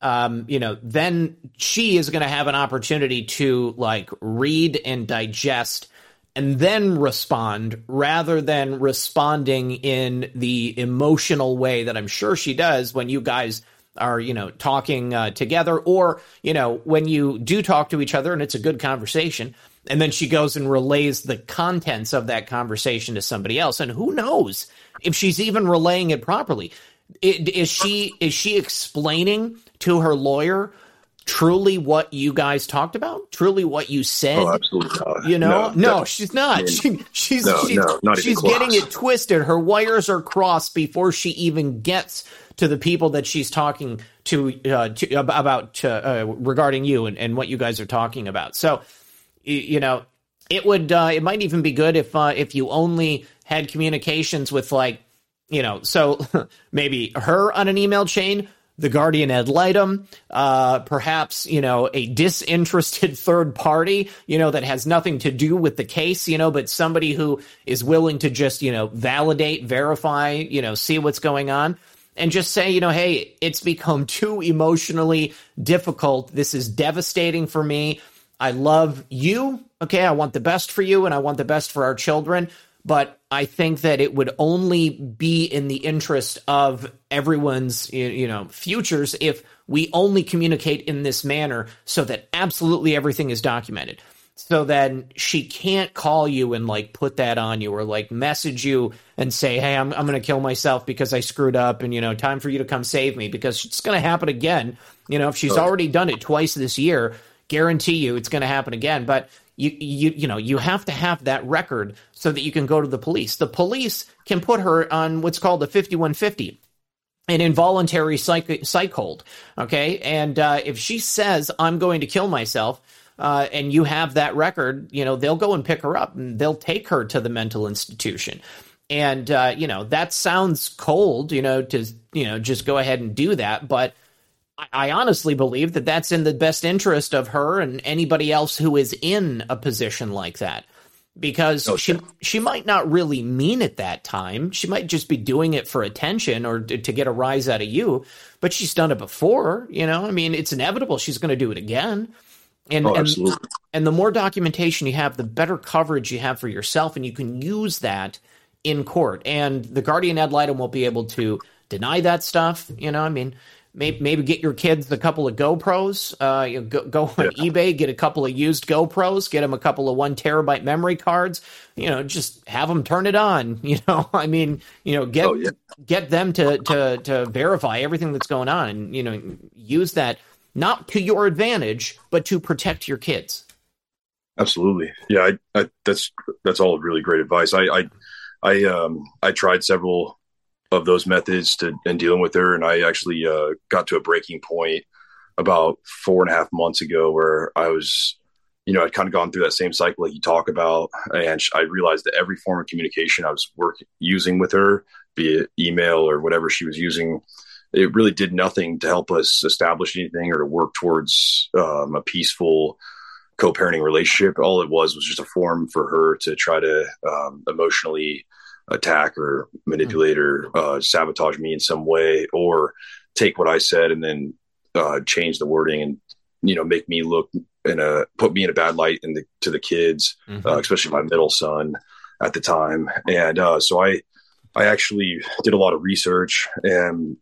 um, you know, then she is going to have an opportunity to like read and digest and then respond rather than responding in the emotional way that I'm sure she does when you guys are, you know, talking uh, together or, you know, when you do talk to each other and it's a good conversation. and then she goes and relays the contents of that conversation to somebody else and who knows if she's even relaying it properly is she is she explaining to her lawyer truly what you guys talked about? Truly what you said? Oh, absolutely not. You know, no, no she's not. I mean, she, she's no, she's, no, not she's getting it twisted. Her wires are crossed before she even gets to the people that she's talking to, uh, to about uh, regarding you and, and what you guys are talking about. So, you know, it would uh, it might even be good if uh, if you only had communications with like you know, so maybe her on an email chain, the guardian ad litem, uh, perhaps, you know, a disinterested third party, you know, that has nothing to do with the case, you know, but somebody who is willing to just, you know, validate, verify, you know, see what's going on and just say, you know, hey, it's become too emotionally difficult. This is devastating for me. I love you. Okay. I want the best for you and I want the best for our children but I think that it would only be in the interest of everyone's you know futures if we only communicate in this manner so that absolutely everything is documented. So then she can't call you and like put that on you or like message you and say, "Hey, I'm I'm going to kill myself because I screwed up and you know, time for you to come save me because it's going to happen again." You know, if she's already done it twice this year, guarantee you it's going to happen again. But you you you know you have to have that record so that you can go to the police. The police can put her on what's called a 5150 an involuntary psych, psych hold. Okay. And uh, if she says, I'm going to kill myself, uh, and you have that record, you know, they'll go and pick her up and they'll take her to the mental institution. And, uh, you know, that sounds cold, you know, to, you know, just go ahead and do that. But I honestly believe that that's in the best interest of her and anybody else who is in a position like that. Because okay. she she might not really mean it that time. She might just be doing it for attention or to, to get a rise out of you. But she's done it before, you know. I mean, it's inevitable. She's going to do it again. And oh, and and the more documentation you have, the better coverage you have for yourself, and you can use that in court. And the guardian ad litem won't be able to deny that stuff. You know, I mean, maybe, maybe get your kids a couple of GoPros. Uh, you go, go on yeah. eBay, get a couple of used GoPros, get them a couple of one terabyte memory cards. You know, just have them turn it on. You know, I mean, you know, get oh, yeah. get them to to to verify everything that's going on, and you know, use that not to your advantage, but to protect your kids. Absolutely, yeah. I, I, that's that's all really great advice. I I I um I tried several of those methods to and dealing with her. And I actually uh, got to a breaking point about four and a half months ago where I was, you know, I'd kind of gone through that same cycle like you talk about, and I realized that every form of communication I was work using with her, be it email or whatever she was using, it really did nothing to help us establish anything or to work towards um, a peaceful co-parenting relationship. All it was was just a form for her to try to um, emotionally attack or manipulate or uh, sabotage me in some way, or take what I said and then uh, change the wording and you know make me look in a put me in a bad light in the, to the kids, mm-hmm. uh, especially my middle son at the time. And uh, so I I actually did a lot of research and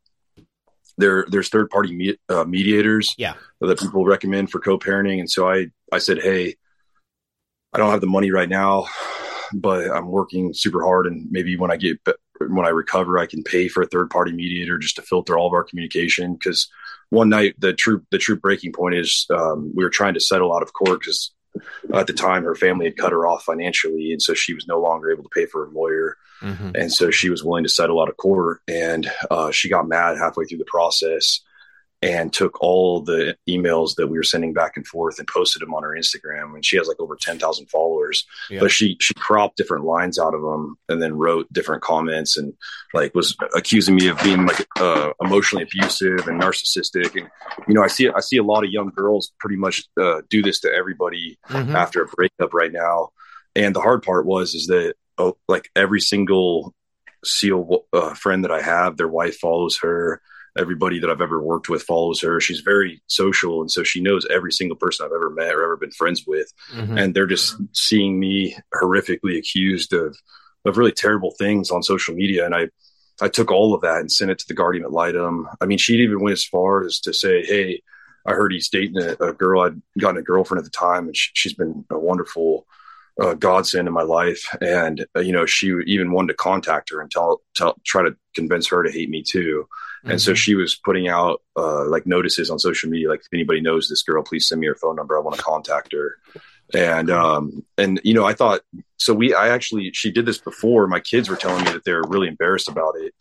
there there's third party me, uh, mediators yeah. that people recommend for co-parenting and so I I said hey I don't have the money right now but I'm working super hard. And maybe when I get when I recover, I can pay for a third party mediator just to filter all of our communication. Because one night the true the true breaking point is um, we were trying to settle out of court because at the time her family had cut her off financially, and so she was no longer able to pay for a lawyer. Mm-hmm. And so she was willing to settle out of court, and uh, she got mad halfway through the process and took all the emails that we were sending back and forth and posted them on her Instagram. And she has like over 10,000 followers, yeah. but she, she cropped different lines out of them and then wrote different comments and like was accusing me of being like uh, emotionally abusive and narcissistic. And, you know, I see, I see a lot of young girls pretty much uh, do this to everybody mm-hmm. after a breakup right now. And the hard part was, is that oh, like every single SEAL uh, friend that I have, their wife follows her everybody that I've ever worked with follows her. She's very social, and so she knows every single person I've ever met or ever been friends with. Mm-hmm. And they're just seeing me horrifically accused of of really terrible things on social media. And I I took all of that and sent it to the Guardian ad litem. I mean, she'd even went as far as to say, "Hey, I heard he's dating a, a girl. I'd gotten a girlfriend at the time, and she, has been a wonderful uh, godsend in my life. And uh, you know, she even wanted to contact her and tell, tell, try to convince her to hate me too. And mm-hmm. so she was putting out uh, like notices on social media, like if anybody knows this girl, please send me her phone number. I want to contact her. And um, and you know, I thought so. We I actually she did this before. My kids were telling me that they're really embarrassed about it,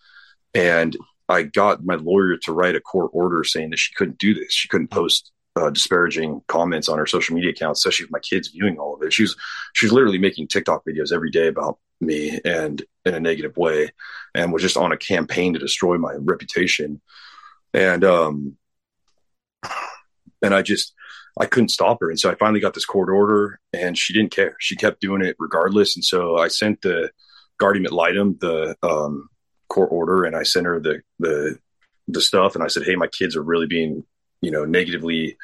and I got my lawyer to write a court order saying that she couldn't do this. She couldn't post uh, disparaging comments on her social media accounts, especially with my kids viewing all of it. She's she's literally making TikTok videos every day about me and in a negative way, and was just on a campaign to destroy my reputation. And um, and I just I couldn't stop her, and so I finally got this court order, and she didn't care. She kept doing it regardless, and so I sent the guardian ad litem the um, court order and I sent her the the the stuff and I said, hey, my kids are really being you know negatively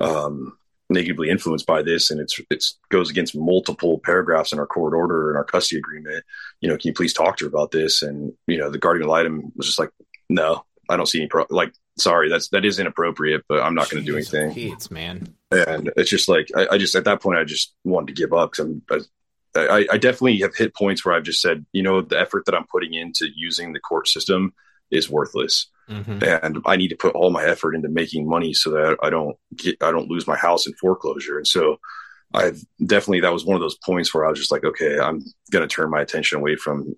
um, negatively influenced by this and it's it's goes against multiple paragraphs in our court order and our custody agreement. You know can you please talk to her about this? And you know the guardian ad litem was just like no i don't see any pro like sorry that's that is inappropriate but i'm not going to do anything. Pete's, man. And it's just like I, I, just at that point i just wanted to give up because i'm I, I, I, definitely have hit points where I've just said, you know, the effort that I'm putting into using the court system is worthless, mm-hmm. and I need to put all my effort into making money so that I don't get, I don't lose my house in foreclosure. And so, I've definitely that was one of those points where I was just like, okay, I'm going to turn my attention away from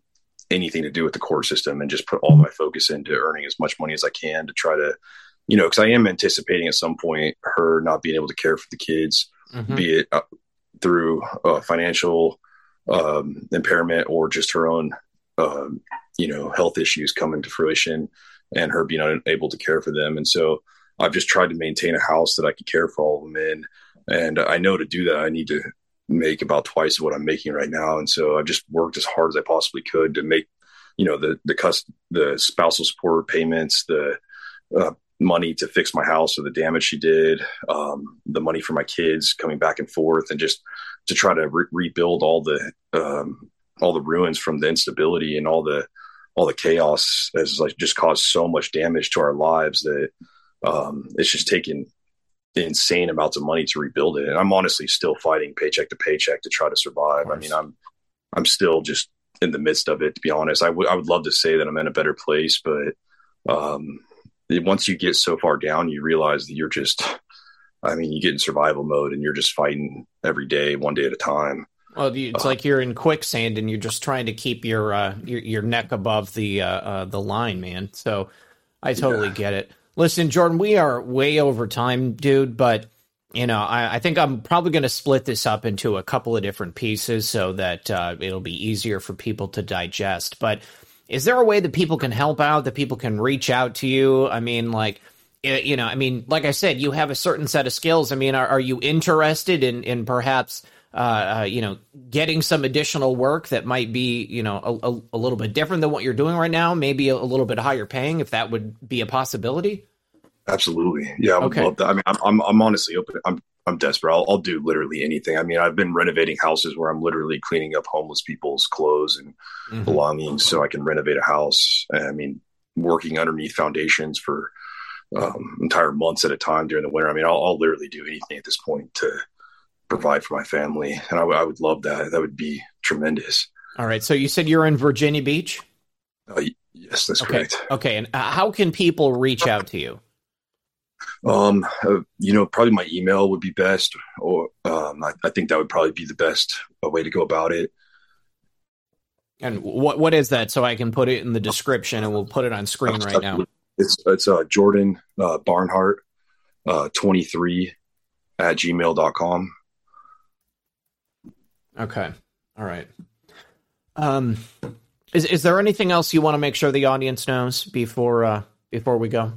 anything to do with the court system and just put all my focus into earning as much money as I can to try to, you know, because I am anticipating at some point her not being able to care for the kids, mm-hmm. be it uh, through uh, financial um, impairment or just her own, um, you know, health issues coming to fruition and her being unable to care for them. And so I've just tried to maintain a house that I could care for all of them in. And I know to do that, I need to make about twice what I'm making right now. And so I've just worked as hard as I possibly could to make, you know, the, the, cust- the spousal support payments, the, uh, money to fix my house or the damage she did, um, the money for my kids coming back and forth, and just to try to re- rebuild all the um, all the ruins from the instability and all the all the chaos has like just caused so much damage to our lives that um, it's just taken insane amounts of money to rebuild it. And I'm honestly still fighting paycheck to paycheck to try to survive. I mean, I'm I'm still just in the midst of it. To be honest, I would I would love to say that I'm in a better place, but um, once you get so far down, you realize that you're just I mean, you get in survival mode and you're just fighting every day, one day at a time. Well, it's like you're in quicksand and you're just trying to keep your uh, your, your neck above the uh, uh the line, man. So I totally yeah. get it. Listen, Jordan, we are way over time, dude, but you know, I, I think I'm probably going to split this up into a couple of different pieces so that uh, it'll be easier for people to digest. But is there a way that people can help out, that people can reach out to you? I mean, like you know, I mean, like I said, you have a certain set of skills. I mean, are, are you interested in in perhaps uh, uh, you know getting some additional work that might be you know a, a, a, little bit different than what you're doing right now? Maybe a, a, little bit higher paying, if that would be a possibility. Absolutely, yeah, I would okay. love that. I mean, I'm, I'm, I'm honestly open. I'm I'm desperate. I'll, I'll do literally anything. I mean, I've been renovating houses where I'm literally cleaning up homeless people's clothes and mm-hmm. belongings so I can renovate a house. I mean, working underneath foundations for um, entire months at a time during the winter. I mean, I'll, I'll, literally do anything at this point to provide for my family, and I, w- I would love that. That would be tremendous. All right. So you said you're in Virginia Beach. Uh, yes, that's okay. correct. Okay. And uh, how can people reach out to you? Um, uh, you know, probably my email would be best, or um, I, I, think that would probably be the best uh, way to go about it. And what what is that? So I can put it in the description, and we'll put it on screen right now. It's it's uh, Jordan uh, Barnhart uh, 23 at gmail.com. Okay. All right. Um, is is there anything else you want to make sure the audience knows before uh, before we go?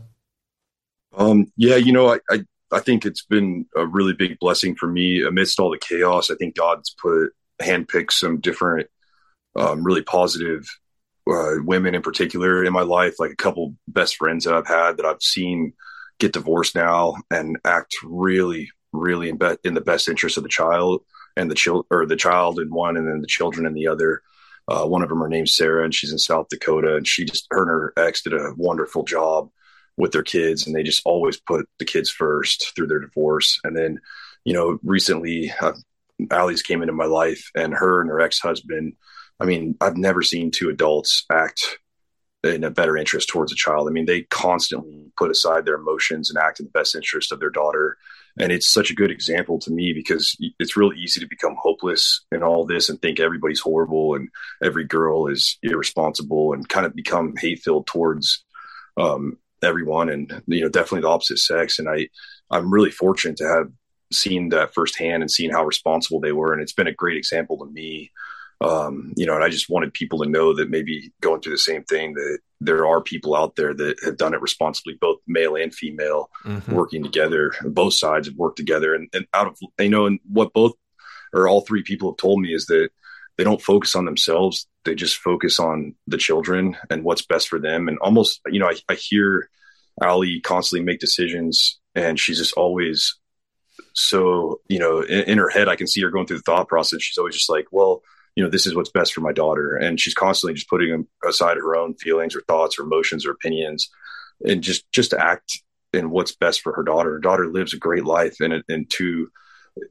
Um, yeah, you know, I, I I think it's been a really big blessing for me amidst all the chaos. I think God's put handpicked some different, um, really positive uh, women in particular in my life, like a couple best friends that I've had that I've seen get divorced now and act really, really in, be- in the best interest of the child and the child or the child in one, and then the children in the other. Uh, one of them, her name's Sarah, and she's in South Dakota, and she just her and her ex did a wonderful job with their kids, and they just always put the kids first through their divorce. And then, you know, recently, uh, Allie's came into my life, and her and her ex husband. I mean, I've never seen two adults act in a better interest towards a child. I mean, they constantly put aside their emotions and act in the best interest of their daughter. And it's such a good example to me because it's really easy to become hopeless in all this and think everybody's horrible and every girl is irresponsible and kind of become hate filled towards um, everyone and you know definitely the opposite sex. And I I'm really fortunate to have seen that firsthand and seen how responsible they were. And it's been a great example to me um, you know, and I just wanted people to know that maybe going through the same thing that there are people out there that have done it responsibly, both male and female, mm-hmm. working together. Both sides have worked together, and, and out of you know, and what both or all three people have told me is that they don't focus on themselves; they just focus on the children and what's best for them. And almost, you know, I, I hear Ali constantly make decisions, and she's just always so you know in, in her head. I can see her going through the thought process. She's always just like, well you know, this is what's best for my daughter. And she's constantly just putting aside her own feelings or thoughts or emotions or opinions and just, just to act in what's best for her daughter. Her daughter lives a great life in, in two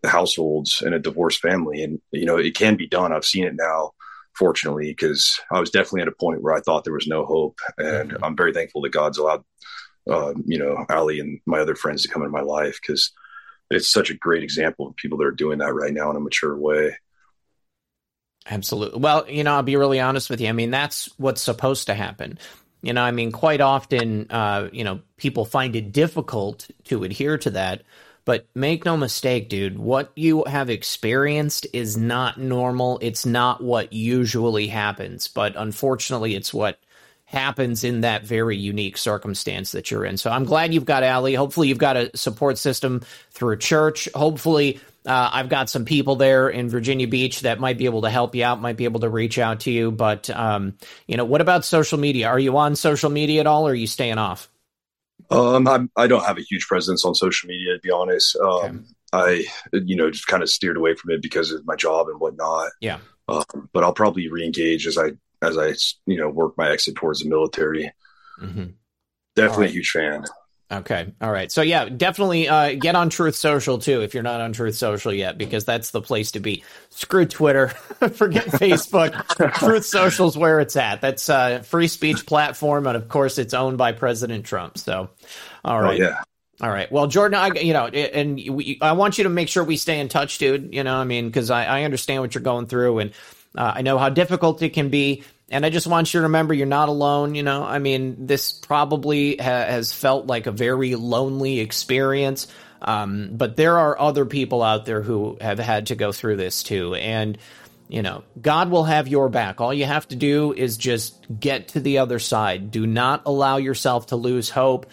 households in a divorced family. And, you know, it can be done. I've seen it now, fortunately, because I was definitely at a point where I thought there was no hope. And mm-hmm. I'm very thankful that God's allowed, uh, you know, Ali and my other friends to come into my life because it's such a great example of people that are doing that right now in a mature way. Absolutely. Well, you know, I'll be really honest with you. I mean, that's what's supposed to happen. You know, I mean, quite often, uh, you know, people find it difficult to adhere to that. But make no mistake, dude, what you have experienced is not normal. It's not what usually happens. But unfortunately, it's what happens in that very unique circumstance that you're in. So I'm glad you've got Allie. Hopefully, you've got a support system through church. Hopefully, uh, I've got some people there in Virginia Beach that might be able to help you out, might be able to reach out to you. But, um, you know, what about social media? Are you on social media at all or are you staying off? Um, I do not have a huge presence on social media, to be honest. Um, okay. I, you know, just kind of steered away from it because of my job and whatnot. Yeah. Um, but I'll probably reengage as I, as I, you know, work my exit towards the military. Mm-hmm. Definitely right. a huge fan. Okay. All right. So yeah, definitely uh, get on Truth Social too if you're not on Truth Social yet because that's the place to be. Screw Twitter, forget Facebook. Truth Social's where it's at. That's a free speech platform, and of course, it's owned by President Trump. So, all oh. Oh, yeah. All right. Well, Jordan, I, you know, and we, I want you to make sure we stay in touch, dude. You know, I mean, because I, I understand what you're going through, and uh, I know how difficult it can be. And I just want you to remember you're not alone. You know, I mean, this probably ha- has felt like a very lonely experience. Um, but there are other people out there who have had to go through this too. And, you know, God will have your back. All you have to do is just get to the other side. Do not allow yourself to lose hope.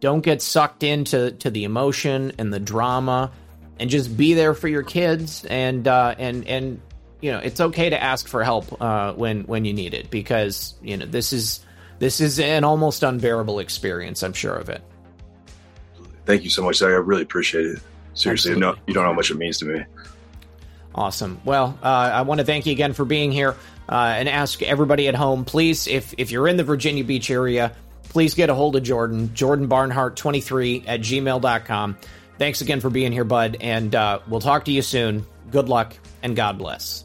Don't get sucked into to the emotion and the drama and just be there for your kids and uh, and and you know it's okay to ask for help uh, when when you need it because you know this is this is an almost unbearable experience. I'm sure of it. Thank you so much, Zach. I really appreciate it. Seriously, no, you don't know how much it means to me. Awesome. Well, uh, I want to thank you again for being here uh, and ask everybody at home, please, if if you're in the Virginia Beach area, please get a hold of Jordan, Jordan Barnhart 23 at gmail.com. Thanks again for being here, bud, and uh, we'll talk to you soon. Good luck and God bless.